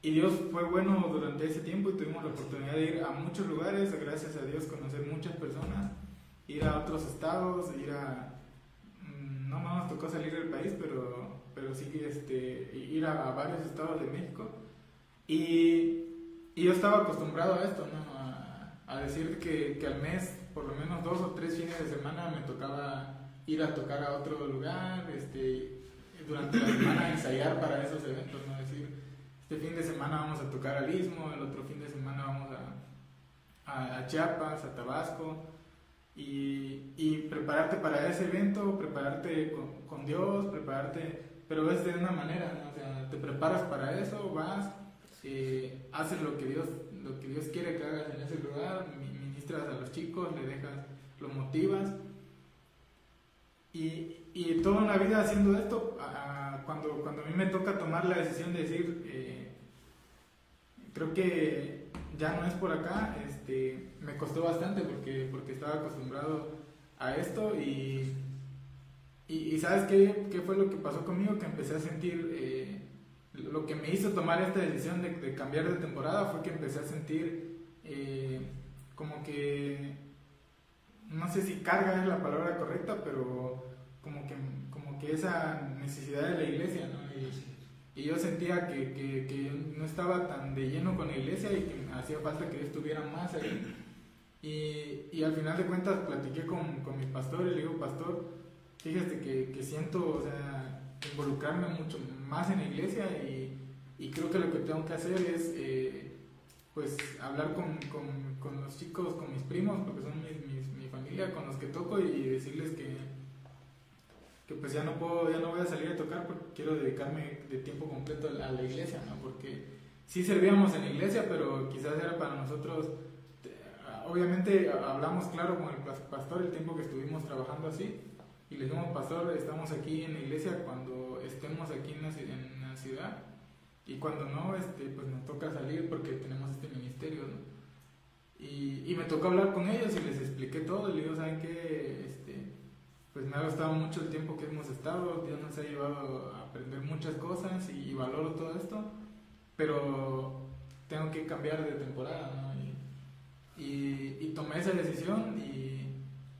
Y Dios fue bueno durante ese tiempo y tuvimos la oportunidad de ir a muchos lugares, gracias a Dios conocer muchas personas, ir a otros estados, ir a... No no nos tocó salir del país, pero, pero sí este, ir a, varios estados de México. Y y yo estaba acostumbrado a esto, ¿no? A, decir que, que, al mes, por lo menos dos o tres fines de semana, me tocaba ir a tocar a otro lugar, este, durante la semana ensayar para esos eventos, ¿no? decir, este fin de semana vamos a tocar al Istmo, el otro fin de semana vamos a, a Chiapas, a Tabasco, y, y, prepararte para ese evento, prepararte con, con Dios, prepararte, pero es de una manera, ¿no? o sea, te preparas para eso, vas, eh, haces lo que Dios lo que Dios quiere que hagas en ese lugar, ministras a los chicos, le dejas, lo motivas. Y, y toda una vida haciendo esto, cuando, cuando a mí me toca tomar la decisión de decir, eh, creo que ya no es por acá, este, me costó bastante porque, porque estaba acostumbrado a esto y, y, ¿sabes qué, qué, fue lo que pasó conmigo? Que empecé a sentir... Eh, lo que me hizo tomar esta decisión de, cambiar de temporada fue que empecé a sentir eh, como que, no sé si carga es la palabra correcta, pero como que, como que esa necesidad de la iglesia. Y, yo sentía que, que, que, no estaba tan de lleno con la iglesia y que hacía falta que yo estuviera más ahí. Y, y al final de cuentas platiqué con, con mi pastor y le digo, pastor, fíjate que, que siento, involucrarme mucho más en la iglesia y, y, creo que lo que tengo que hacer es eh, pues hablar con, con, con, los chicos, con mis primos, porque son mi, mi, mi, familia, con los que toco y decirles que, que pues ya no puedo, ya no voy a salir a tocar porque quiero dedicarme de tiempo completo a la, a la iglesia, ¿no? Porque sí servíamos en la iglesia, pero quizás era para nosotros, obviamente hablamos claro con el pastor el tiempo que estuvimos trabajando así, y le dijimos, pastor, estamos aquí en la iglesia cuando estemos aquí en la, en la, ciudad y cuando no, este, pues nos toca salir porque tenemos este ministerio. Y, y, me tocó hablar con ellos y les expliqué todo y les digo, ¿saben qué? Este, pues me ha gustado mucho el tiempo que hemos estado, Dios nos ha llevado a aprender muchas cosas y, y valoro todo esto, pero tengo que cambiar de temporada. Y, y, tomé esa decisión y,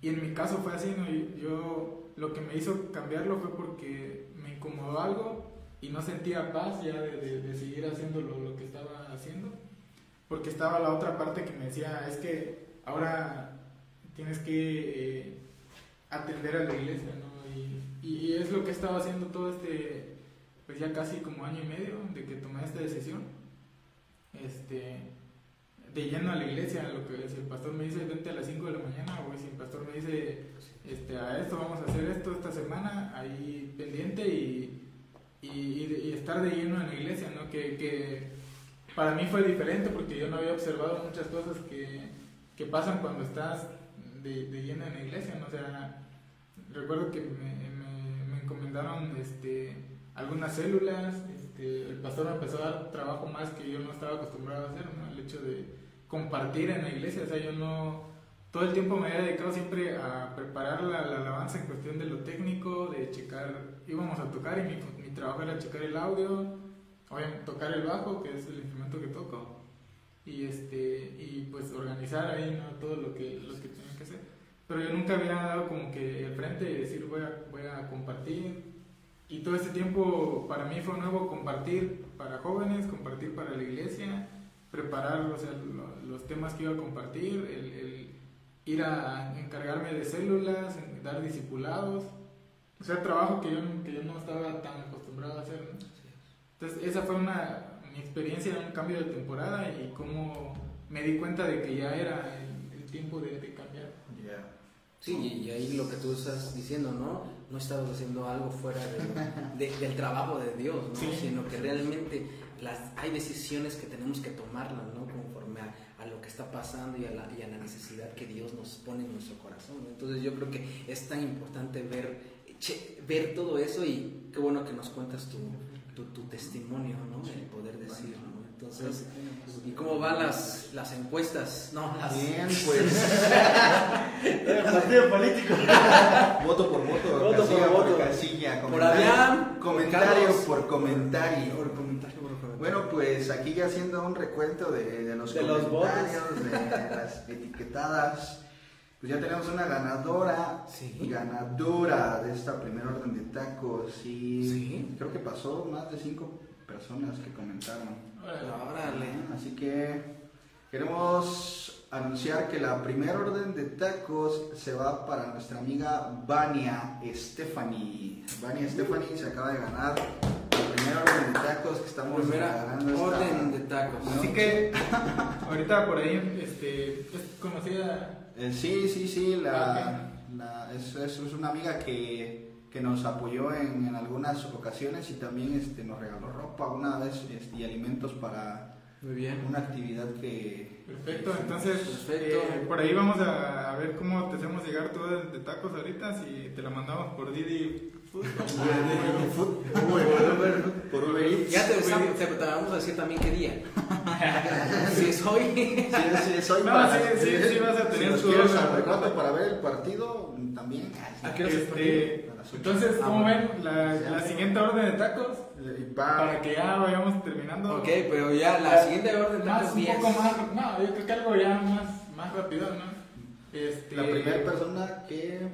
y en mi caso fue así, ¿no? yo lo que me hizo cambiarlo fue porque me incomodó algo y no sentía paz ya de, de, seguir haciendo lo, lo, que estaba haciendo. Porque estaba la otra parte que me decía, es que ahora tienes que eh, atender a la iglesia, ¿no? Y, y, es lo que estaba haciendo todo este, pues ya casi como año y medio de que tomé esta decisión. Este, de lleno a la iglesia, lo que si el pastor me dice vente a las 5 de la mañana, o si el pastor me dice este, a esto vamos a hacer esto esta semana, ahí pendiente y, y, estar de lleno en la iglesia, ¿no? Que, que, para mí fue diferente porque yo no había observado muchas cosas que, que pasan cuando estás de, de, lleno en la iglesia, ¿no? Sea, recuerdo que me, me, me encomendaron este, algunas células, este, el pastor me empezó a dar trabajo más que yo no estaba acostumbrado a hacer, ¿no? El hecho de compartir en la iglesia, o sea, yo no, todo el tiempo me había dedicado siempre a preparar la, la alabanza en cuestión de lo técnico, de checar, íbamos a tocar y mi, mi trabajo era checar el audio, obviamente tocar el bajo, que es el instrumento que toco, y este y pues organizar ahí ¿no? todo lo que, lo que tenía que hacer. Pero yo nunca había dado como que el frente y decir voy a, voy a compartir. Y todo este tiempo para mí fue nuevo compartir para jóvenes, compartir para la iglesia, preparar o sea, lo, los temas que iba a compartir, el, el, ir a encargarme de células, dar discipulados, o sea, trabajo que yo, que yo no estaba tan acostumbrado a hacer. ¿no? Entonces, esa fue una, mi experiencia en un cambio de temporada y cómo me di cuenta de que ya era el, el tiempo de, de cambiar. Yeah. Sí, y, y ahí lo que tú estás diciendo, ¿no? No estabas haciendo algo fuera de, de, del trabajo de Dios, ¿no? Sí. Sino que realmente las, hay decisiones que tenemos que tomarlas, ¿no? Conforme a, a lo que está pasando y a, la, y a, la, necesidad que Dios nos pone en nuestro corazón. ¿no? Entonces yo creo que es tan importante ver, che, ver todo eso y qué bueno que nos cuentas tu, tu, tu testimonio, ¿no? El poder decirlo. ¿no? Entonces, ¿y cómo van las, las encuestas? No, las... Bien, pues. partido político. voto por voto, voto casilla por voto. casilla, Por Adrián, comentario. Por comentario, por comentario. Bueno, pues aquí ya haciendo un recuento de, de los De los comentarios, de las etiquetadas. Pues ya tenemos una ganadora, Sí. ganadora de esta primer orden de tacos. sí, ¿Sí? creo que pasó más de cinco personas que comentaron. Órale. Así que queremos anunciar que la primera orden de tacos se va para nuestra amiga Vania Stephanie. Vania Stephanie se acaba de ganar la primera orden de tacos que estamos Primera esta- orden de tacos. ¿no? Así que ahorita por ahí este, es conocida. Eh, sí, sí, sí, la, Ah, la- es, es- es una amiga que, que nos apoyó en, en algunas ocasiones y también este, nos regaló ropa una vez este, y alimentos para Muy bien. una actividad que... Perfecto, entonces Perfecto. eh, por ahí vamos a, a ver cómo te hacemos llegar todo de tacos ahorita, si te la mandamos por Didi Food. Por Uber. Ya te, vamos a decir también qué día. si es hoy. Sí, sí, soy No, para- sí, sí, sí vas a tener si tu para ver el partido, también. ¿A qué Este, entonces, Ah, ¿cómo bueno. ven la, la siguiente orden de tacos? Y pa- Para que ya vayamos terminando. ok, pero ya la siguiente orden de más, un 10. poco más, no, yo creo que algo ya más, más rápido, ¿no? Este, La primera persona que,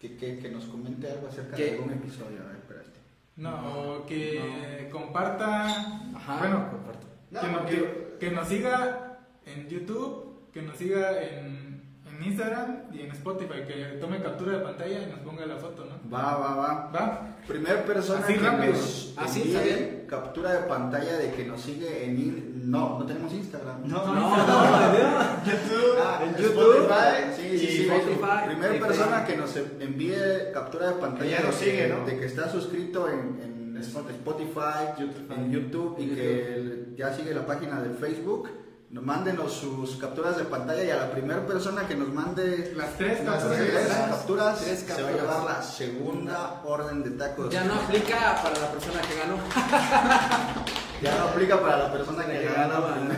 que, que, que nos comente algo acerca ¿Qué? de algún episodio. A ver, espérate. No, que comparta, Ajá. bueno, comparto. que, no- que- que nos siga en YouTube, que nos siga en, en Instagram y en Spotify, que tome captura de pantalla y nos ponga la foto, ¿no? Va, va, va. ¿Va? Primer persona Así que rápido. nos Así, envíe captura de pantalla de que nos sigue en... in- No, no tenemos Instagram. No, No, no, no. YouTube, Ah, en YouTube, Spotify, sí, sí, y sí. Spotify, Primera y persona que nos envíe captura de pantalla ya nos de sigue, ¿no? de que está suscrito en, en Spotify. YouTube. en YouTube y que ya sigue la página de Facebook. Nos mándenos sus capturas de pantalla y a la primera persona que nos mande Las tres capturas. tres tres. capturas Tres se va a llevar la segunda orden de tacos. Ya no aplica para la persona que ganó. Ya no aplica para la persona que gana la orden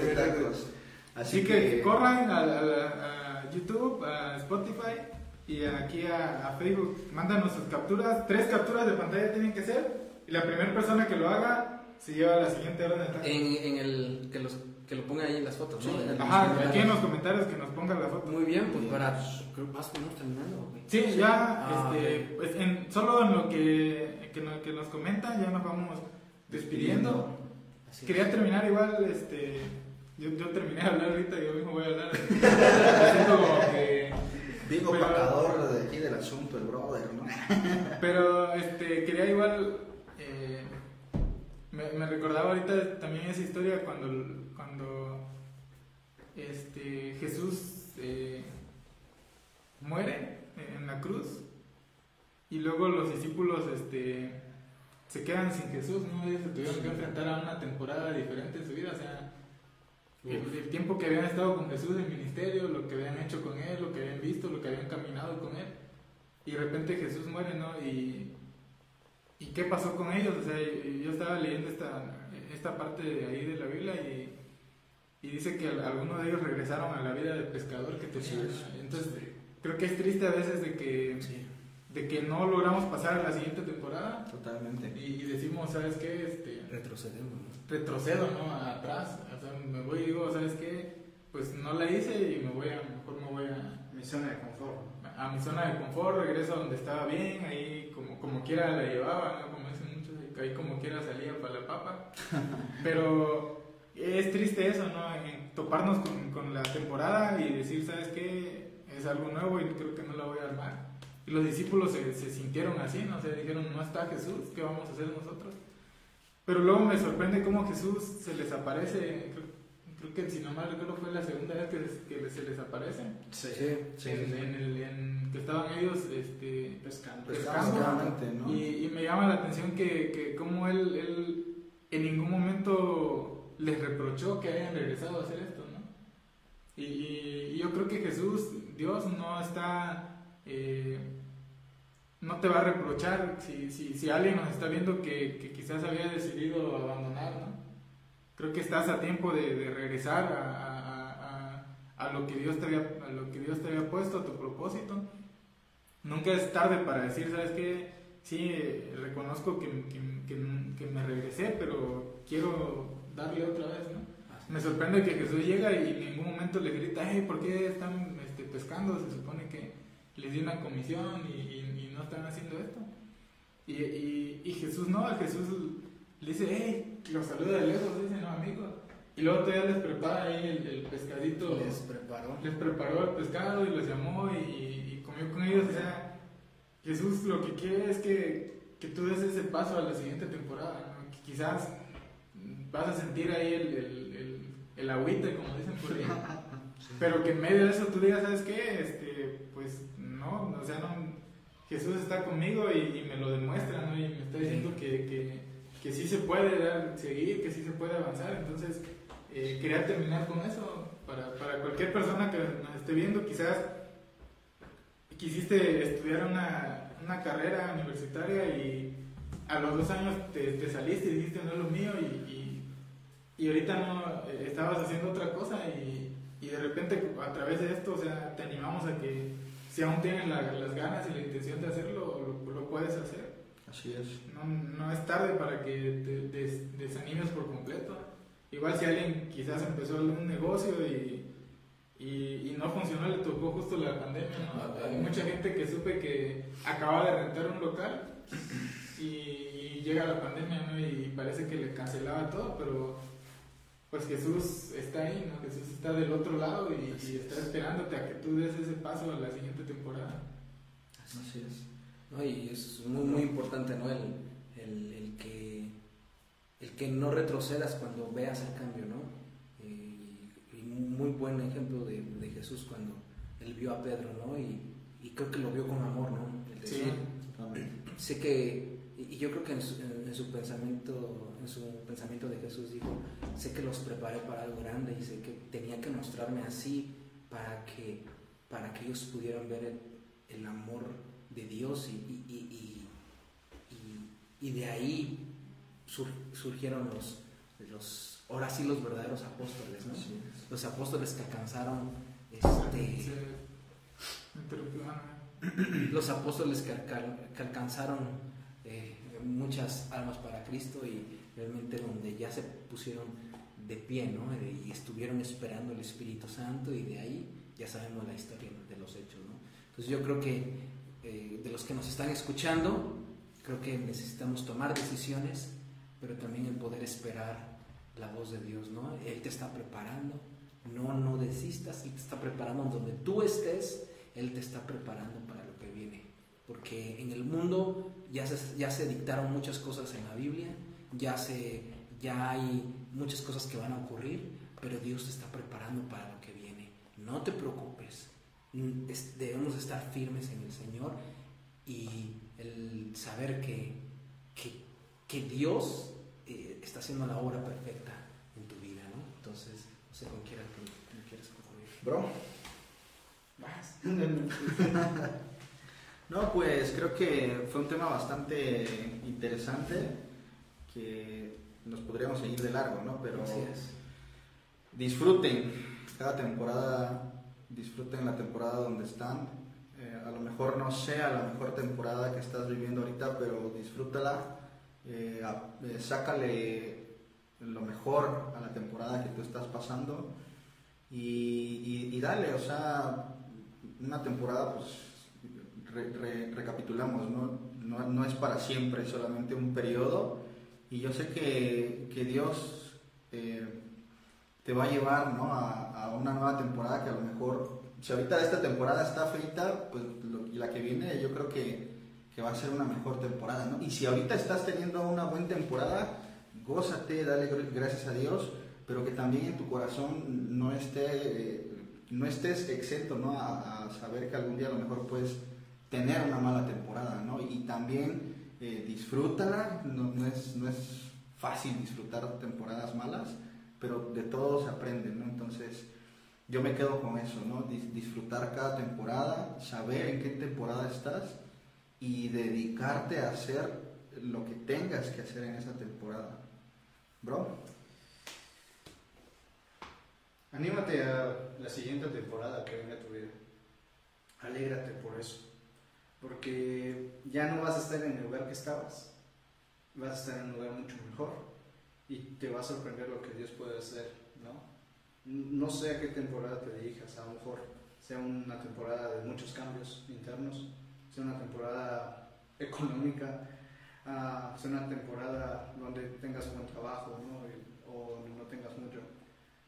de tacos. Así que, corran a, a- a YouTube, a Spotify y aquí a, a Facebook. Mándanos sus capturas. Tres capturas de pantalla tienen que ser. Y la primera persona que lo haga se lleva la siguiente orden de tacos. En, en el que, los, que lo ponga ahí en las fotos, ¿no? Sí, En Ajá, aquí en los comentarios que nos pongan la foto. Muy bien, pues para. Creo que vas terminando, güey. Sí, ya, Ah, este, pues en, solo en lo que, que, no- que nos comentan, ya nos vamos despidiendo. Así Quería terminar igual, este, yo, yo terminé de hablar ahorita, yo mismo voy a hablar. Siento como que, Digo, Pero- pacador de aquí del asunto, el brother, ¿no? pero este, quería igual, eh, me, me recordaba ahorita también esa historia cuando, cuando este, Jesús eh, muere en la cruz y luego los discípulos este, se quedan sin Jesús, ¿no? Ellos se tuvieron que enfrentar a una temporada diferente en su vida, o sea, el, el tiempo que habían estado con Jesús en ministerio, lo que habían hecho con Él, lo que habían visto, lo que habían caminado con Él, y de repente Jesús muere, ¿no? Y, ¿y qué pasó con ellos? O sea, yo estaba leyendo esta, esta parte de ahí de la Biblia y, y dice que algunos de ellos regresaron a la vida de pescador que tenían. Así ¿no? Entonces, creo que es triste a veces de que, de que no logramos pasar a la siguiente temporada Totalmente. y, y decimos, ¿sabes qué? Este, Retrocedemos. ¿no? retrocedo, ¿no? Atrás, o sea, me voy y digo, ¿sabes qué? Pues no la hice y me voy a, mejor me voy a, Mi zona de confort. a mi zona de confort, regreso a donde estaba bien, ahí como, como quiera la llevaba, ¿no? Como dicen muchos, ahí como quiera salía para la papa. Pero es triste eso, ¿no? En toparnos con, con la temporada y decir, ¿sabes qué? Es algo nuevo y creo que no la voy a armar. Y los discípulos se, se sintieron así, ¿no? O sea, dijeron, no está Jesús, ¿qué vamos a hacer nosotros? Pero luego me sorprende cómo Jesús se les aparece, creo, creo que si no mal recuerdo fue la segunda vez que, que se les aparece. Sí. Sí, en, sí, en el, en- que estaban ellos este, Pescando. Pescando. ¿no? Y, y me llama la atención que, que como él, él en ningún momento les reprochó que hayan regresado a hacer esto, ¿no? Y, yo creo que Jesús, Dios, no está... eh, no te va a reprochar si, si, si alguien nos está viendo que, que quizás había decidido abandonar, ¿no? Creo que estás a tiempo de, regresar a, a- a- lo que Dios te había, a lo que Dios te había puesto, a tu propósito. Nunca es tarde para decir, ¿sabes qué? Sí, reconozco que, que- que me regresé, pero quiero darle otra vez, ¿no? Me sorprende que Jesús llega y en ningún momento le grita, hey, ¿por qué están este, pescando? Se supone que les di una comisión y, y- y no están haciendo esto. Y, y, y Jesús no, Jesús le dice, hey, lo saluda de lejos, dice, no, amigo. Y luego todavía les prepara ahí el, el pescadito. Les preparó. les preparó el pescado y los llamó y, y- y comió con ellos. O sea, Jesús lo que quiere es que, que tú des ese paso a la siguiente temporada. ¿no? Que quizás vas a sentir ahí el, el, el, el agüite, como dicen por ahí. Pero que en medio de eso tú digas, ¿sabes qué? Este, pues no, o sea, no, Jesús está conmigo y, me lo demuestra, ¿no? Y me está diciendo que, que, que sí se puede dar, seguir, que sí se puede avanzar. Entonces, eh, quería terminar con eso. Para, para cualquier persona que nos esté viendo, quizás quisiste estudiar una, una carrera universitaria y a los dos años te, te saliste y dijiste no es lo mío y, y ahorita no eh, estabas haciendo otra cosa y, y de repente a través de esto, o sea, te animamos a que si aún tienes la- las ganas y la intención de hacerlo, lo, lo puedes hacer. Así es. No, no es tarde para que te des- desanimes por completo. Igual si alguien quizás empezó un negocio y, y, y no funcionó, le tocó justo la pandemia. ¿no? Hay mucha gente que supe que acaba de rentar un local y, y llega la pandemia ¿no? y parece que le cancelaba todo, pero pues Jesús está ahí, ¿no? Jesús está del otro lado y, y está esperándote a que tú des ese paso a la siguiente temporada. Así es. ¿no? Y es muy, muy importante, ¿no? El, el, el que, el que no retrocedas cuando veas el cambio, ¿no? Y, y muy buen ejemplo de, de Jesús cuando él vio a Pedro, ¿no? Y, y creo que lo vio con amor, ¿no? El decir, sé que, y y yo creo que en su, en- en su pensamiento, en su pensamiento de Jesús dijo, sé que los preparé para algo grande y sé que tenía que mostrarme así para que, para que ellos pudieran ver el, el amor de Dios y, y- y- y- de ahí sur- surgieron los, los, ahora sí los verdaderos apóstoles. Los apóstoles que alcanzaron este, los apóstoles que, que alcanzaron eh, muchas almas para Cristo y realmente donde ya se pusieron de pie, ¿no? Y estuvieron esperando el Espíritu Santo y de ahí ya sabemos la historia de los hechos, ¿no? Entonces yo creo que eh, de los que nos están escuchando, creo que necesitamos tomar decisiones, pero también el poder esperar la voz de Dios, ¿no? Él te está preparando, no, no desistas, Él te está preparando donde tú estés, Él te está preparando para. Porque en el mundo ya se, ya se dictaron muchas cosas en la Biblia, ya, se, ya hay muchas cosas que van a ocurrir, pero Dios te está preparando para lo que viene. No te preocupes, es- debemos estar firmes en el Señor y el saber que, que, que Dios eh, está haciendo la obra perfecta en tu vida, ¿no? Entonces, no sé con quién quieres concluir. Bro. Vas. No, pues creo que fue un tema bastante interesante que nos podríamos seguir de largo, ¿no? Pero Así es. disfruten cada temporada, disfruten la temporada donde están. Eh, a lo mejor no sea la mejor temporada que estás viviendo ahorita, pero disfrútala, eh, eh, sácale lo mejor a la temporada que tú estás pasando y, y- y dale, o sea, una temporada, pues re- re- recapitulamos, ¿no? No, no es para siempre, es solamente un periodo y yo sé que, que Dios eh, te va a llevar ¿no? a, una nueva temporada que a lo mejor, si ahorita esta temporada está feita, pues la que viene yo creo que, que va a ser una mejor temporada, ¿no? Y si ahorita estás teniendo una buena temporada, gózate, dale gr- gracias a Dios, pero que también en tu corazón no esté, eh, no estés exento, ¿no? A, a saber que algún día a lo mejor puedes tener una mala temporada, ¿no? Y también eh, disfrútala, no, es, no es fácil disfrutar temporadas malas, pero de todo se aprende, ¿no? Entonces, yo me quedo con eso, ¿no? Dis- disfrutar cada temporada, saber en qué temporada estás y dedicarte a hacer lo que tengas que hacer en esa temporada. Bro, Anímate a la siguiente temporada que venga tu vida. Alégrate por eso. Porque ya no vas a estar en el lugar que estabas. Vas a estar en un lugar mucho mejor. Y te va a sorprender lo que Dios puede hacer, ¿no? No sé a qué temporada te dirijas. A lo mejor sea una temporada de muchos cambios internos. Sea una temporada económica. a pues, una temporada donde tengas buen trabajo, ¿no? O no tengas mucho.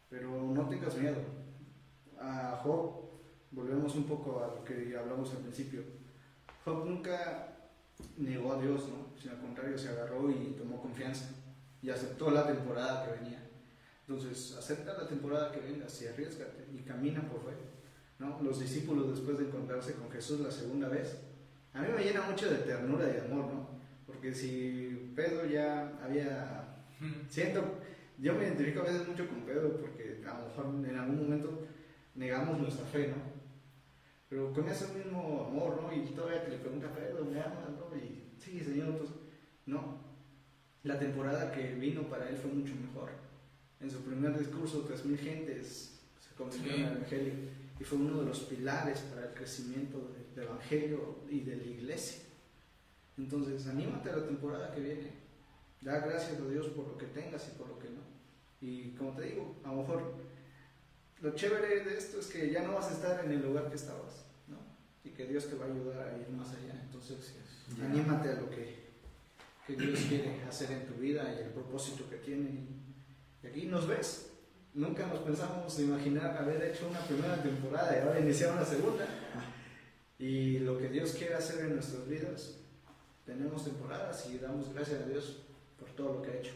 Pero no tengas miedo. A Job, volvemos un poco a lo que hablamos al principio. Job nunca negó a Dios, ¿no? Sino al contrario, se agarró y tomó confianza y aceptó la temporada que venía. Entonces, acepta la temporada que venga, y arriesgate y camina por fe. ¿no? Los discípulos, después de encontrarse con Jesús la segunda vez, a mí me llena mucho de ternura y de amor, ¿no? Porque si Pedro ya había. Siento, yo me identifico a veces mucho con Pedro porque a lo mejor en algún momento negamos nuestra fe, ¿no? Pero con ese mismo amor, ¿no? Y todavía que le pregunta Pedro, ¿me amas, no? Y sí, Señor, pues, no. La temporada que vino para él fue mucho mejor. En su primer discurso, 3.000 gentes se convirtieron Sí. al Evangelio y fue uno de los pilares para el crecimiento de- del Evangelio y de la iglesia. Entonces, anímate a la temporada que viene. Da gracias a Dios por lo que tengas y por lo que no. Y como te digo, a lo mejor lo chévere de esto es que ya no vas a estar en el lugar que estabas, ¿no? Y que Dios te va a ayudar a ir más allá. Entonces, anímate a lo que, que Dios quiere hacer en tu vida y el propósito que tiene. Y aquí nos ves. Nunca nos pensamos imaginar haber hecho una primera temporada y ahora iniciar una segunda. Y lo que Dios quiere hacer en nuestras vidas, tenemos temporadas y damos gracias a Dios por todo lo que ha hecho.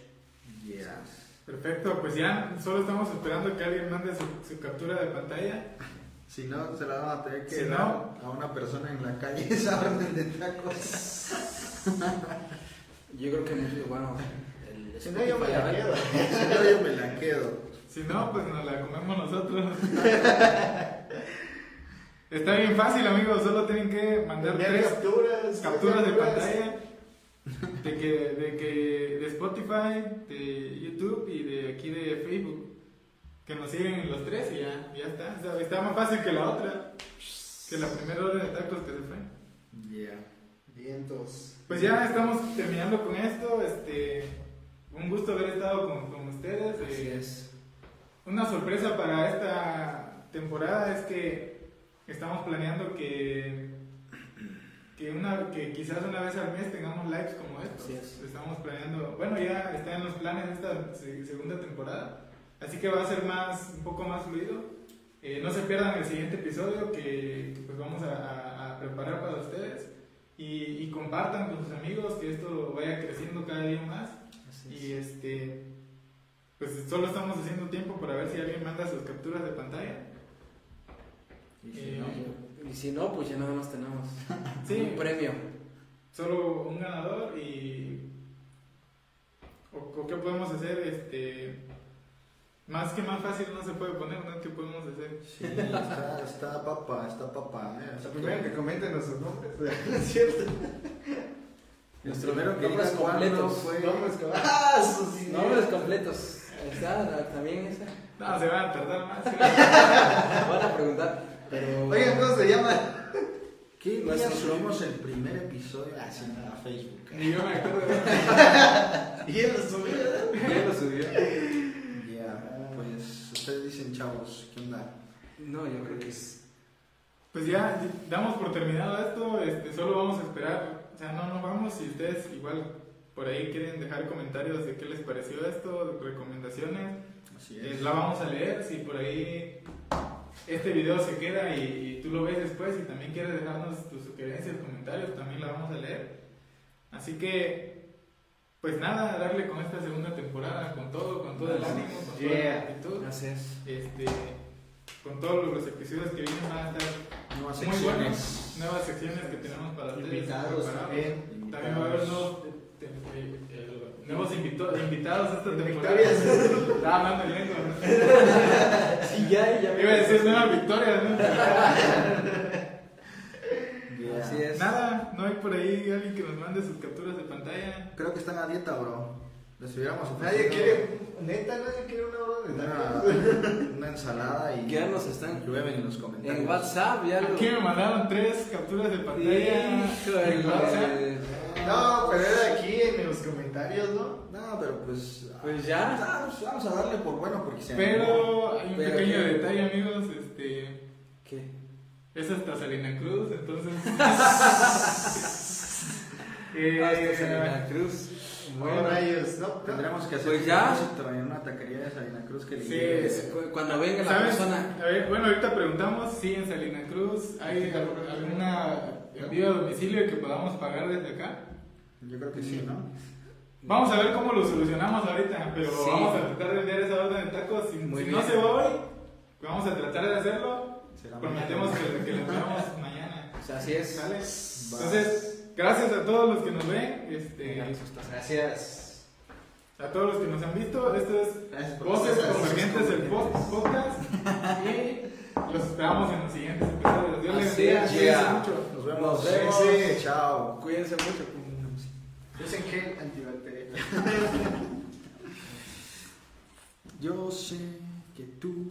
Yeah. Perfecto, pues ya solo estamos esperando que alguien mande su, su captura de pantalla. Si no, se la van a tener que Si dar no- a una persona en la calle esa orden de tacos. Yo creo que, bueno, el Si no, yo me la quedo. Si no, yo me la quedo. Si no, pues nos la comemos nosotros. Está bien fácil, amigos. Solo tienen que mandar tres capturas, capturas de pantalla de que, de que de Spotify, de YouTube y de aquí de Facebook. Que nos siguen los tres y ya, ya está. O sea, está más fácil que la otra. Que la primera orden de tacos que se fue. Yeah. Vientos. Pues ya estamos terminando con esto. Este, un gusto haber estado con, con ustedes. Así Eh, es. Una sorpresa para esta temporada es que estamos planeando que, que, una, que quizás una vez al mes tengamos lives como estos. Es. Estamos planeando, bueno, ya está en los planes esta se- segunda temporada, así que va a ser más, un poco más fluido. Eh, no se pierdan el siguiente episodio que, que, pues vamos a, a- a preparar para ustedes y, y compartan con sus amigos que esto vaya creciendo cada día más. Así es. Y este, pues solo estamos haciendo tiempo para ver si alguien manda sus capturas de pantalla. Y si Eh, no, Y si no, pues ya nada más tenemos Sí. un premio. Solo un ganador y. ¿O, o qué podemos hacer? Este. Más que más fácil no se puede poner, ¿no? ¿Qué podemos hacer? sí, está, está papá, está papá. ¿eh? Así La que- primera que comenten nuestros nombres. ¿Es cierto? El primero que Nombres completos. fue. Nombres ¡Ah! Eso sí. Nombres completos. Ahí está, también esa. No, se van a tardar más. Van a preguntar. Pero. Oigan, ¿cómo se llama? ¿Qué día subimos el primer episodio? Ah, sí, a Facebook. Ni yo me acuerdo. Y él lo subió. ¿verdad? Ya lo subió. Ya, pues ustedes dicen, chavos, ¿qué onda? No, yo creo que es. Pues ya damos por terminado esto. Este, solo vamos a esperar. O sea, no nos vamos. Si ustedes igual por ahí quieren dejar comentarios de qué les pareció esto, recomendaciones. Así Eh, es. la vamos a leer si por ahí este video se queda y, y tú lo ves después y también quieres dejarnos tus sugerencias, comentarios, también la vamos a leer. Así que, pues nada, darle con esta segunda temporada, con todo, con todo el ánimo, con toda la Yeah. actitud. Gracias. Este, con todos los episodios que vienen van a estar Nuevas muy secciones. buenos, nuevas secciones que tenemos para ustedes. Invitados también. También va a haber nuevos, te- te- nuevos invito- invitados esta temporada. Victorias. Estaba hablando en lengua. Sí, ya, ya. Iba a decir nuevas victorias, ¿no? Ya. Así es. Nada, no hay por ahí alguien que nos mande sus capturas de pantalla. Creo que están a dieta, bro. Les hubiéramos Nadie quiere. Neta, nadie quiere una hora de una, ensalada y Ya nos están. llueven en los comentarios. En WhatsApp ya lo. Aquí me mandaron tres capturas de pantalla en WhatsApp. No, pero era aquí en los comentarios, ¿no? No, pero pues. Pues ya. ah, pues vamos a darle por bueno porque se. Pero hay un Pero pequeño que- detalle, amigos. Este, ¿Qué? es hasta Salina Cruz, entonces. Eh, Hasta Salina Cruz. Bueno, rayos, no, no. Tendremos que hacer Pues ya. en una taquería de Salina Cruz que le Sí, Cuando venga la ¿Sabes? persona. A ver, bueno, ahorita preguntamos si en Salina Cruz hay al- alguna envío a domicilio que podamos pagar desde acá. Yo creo que sí, ¿no? Vamos a ver cómo lo solucionamos ahorita, pero Sí. vamos a tratar de enviar esa orden de tacos. Si, Muy si bien. no se va hoy, vamos a tratar de hacerlo. Prometemos que, que lo enviamos mañana. O sea, así es. ¿Sale? Entonces, gracias a todos los que nos ven, este, Gracias. a todos los que nos han visto. Esto es Voces Convergentes del po- Podcast. Y los esperamos en los siguientes episodios. Dios les bendiga. cuídense yeah. mucho. Nos vemos. Nos vemos. Sí, chao. Cuídense mucho. Usen gel antibacterial. Yo sé que tú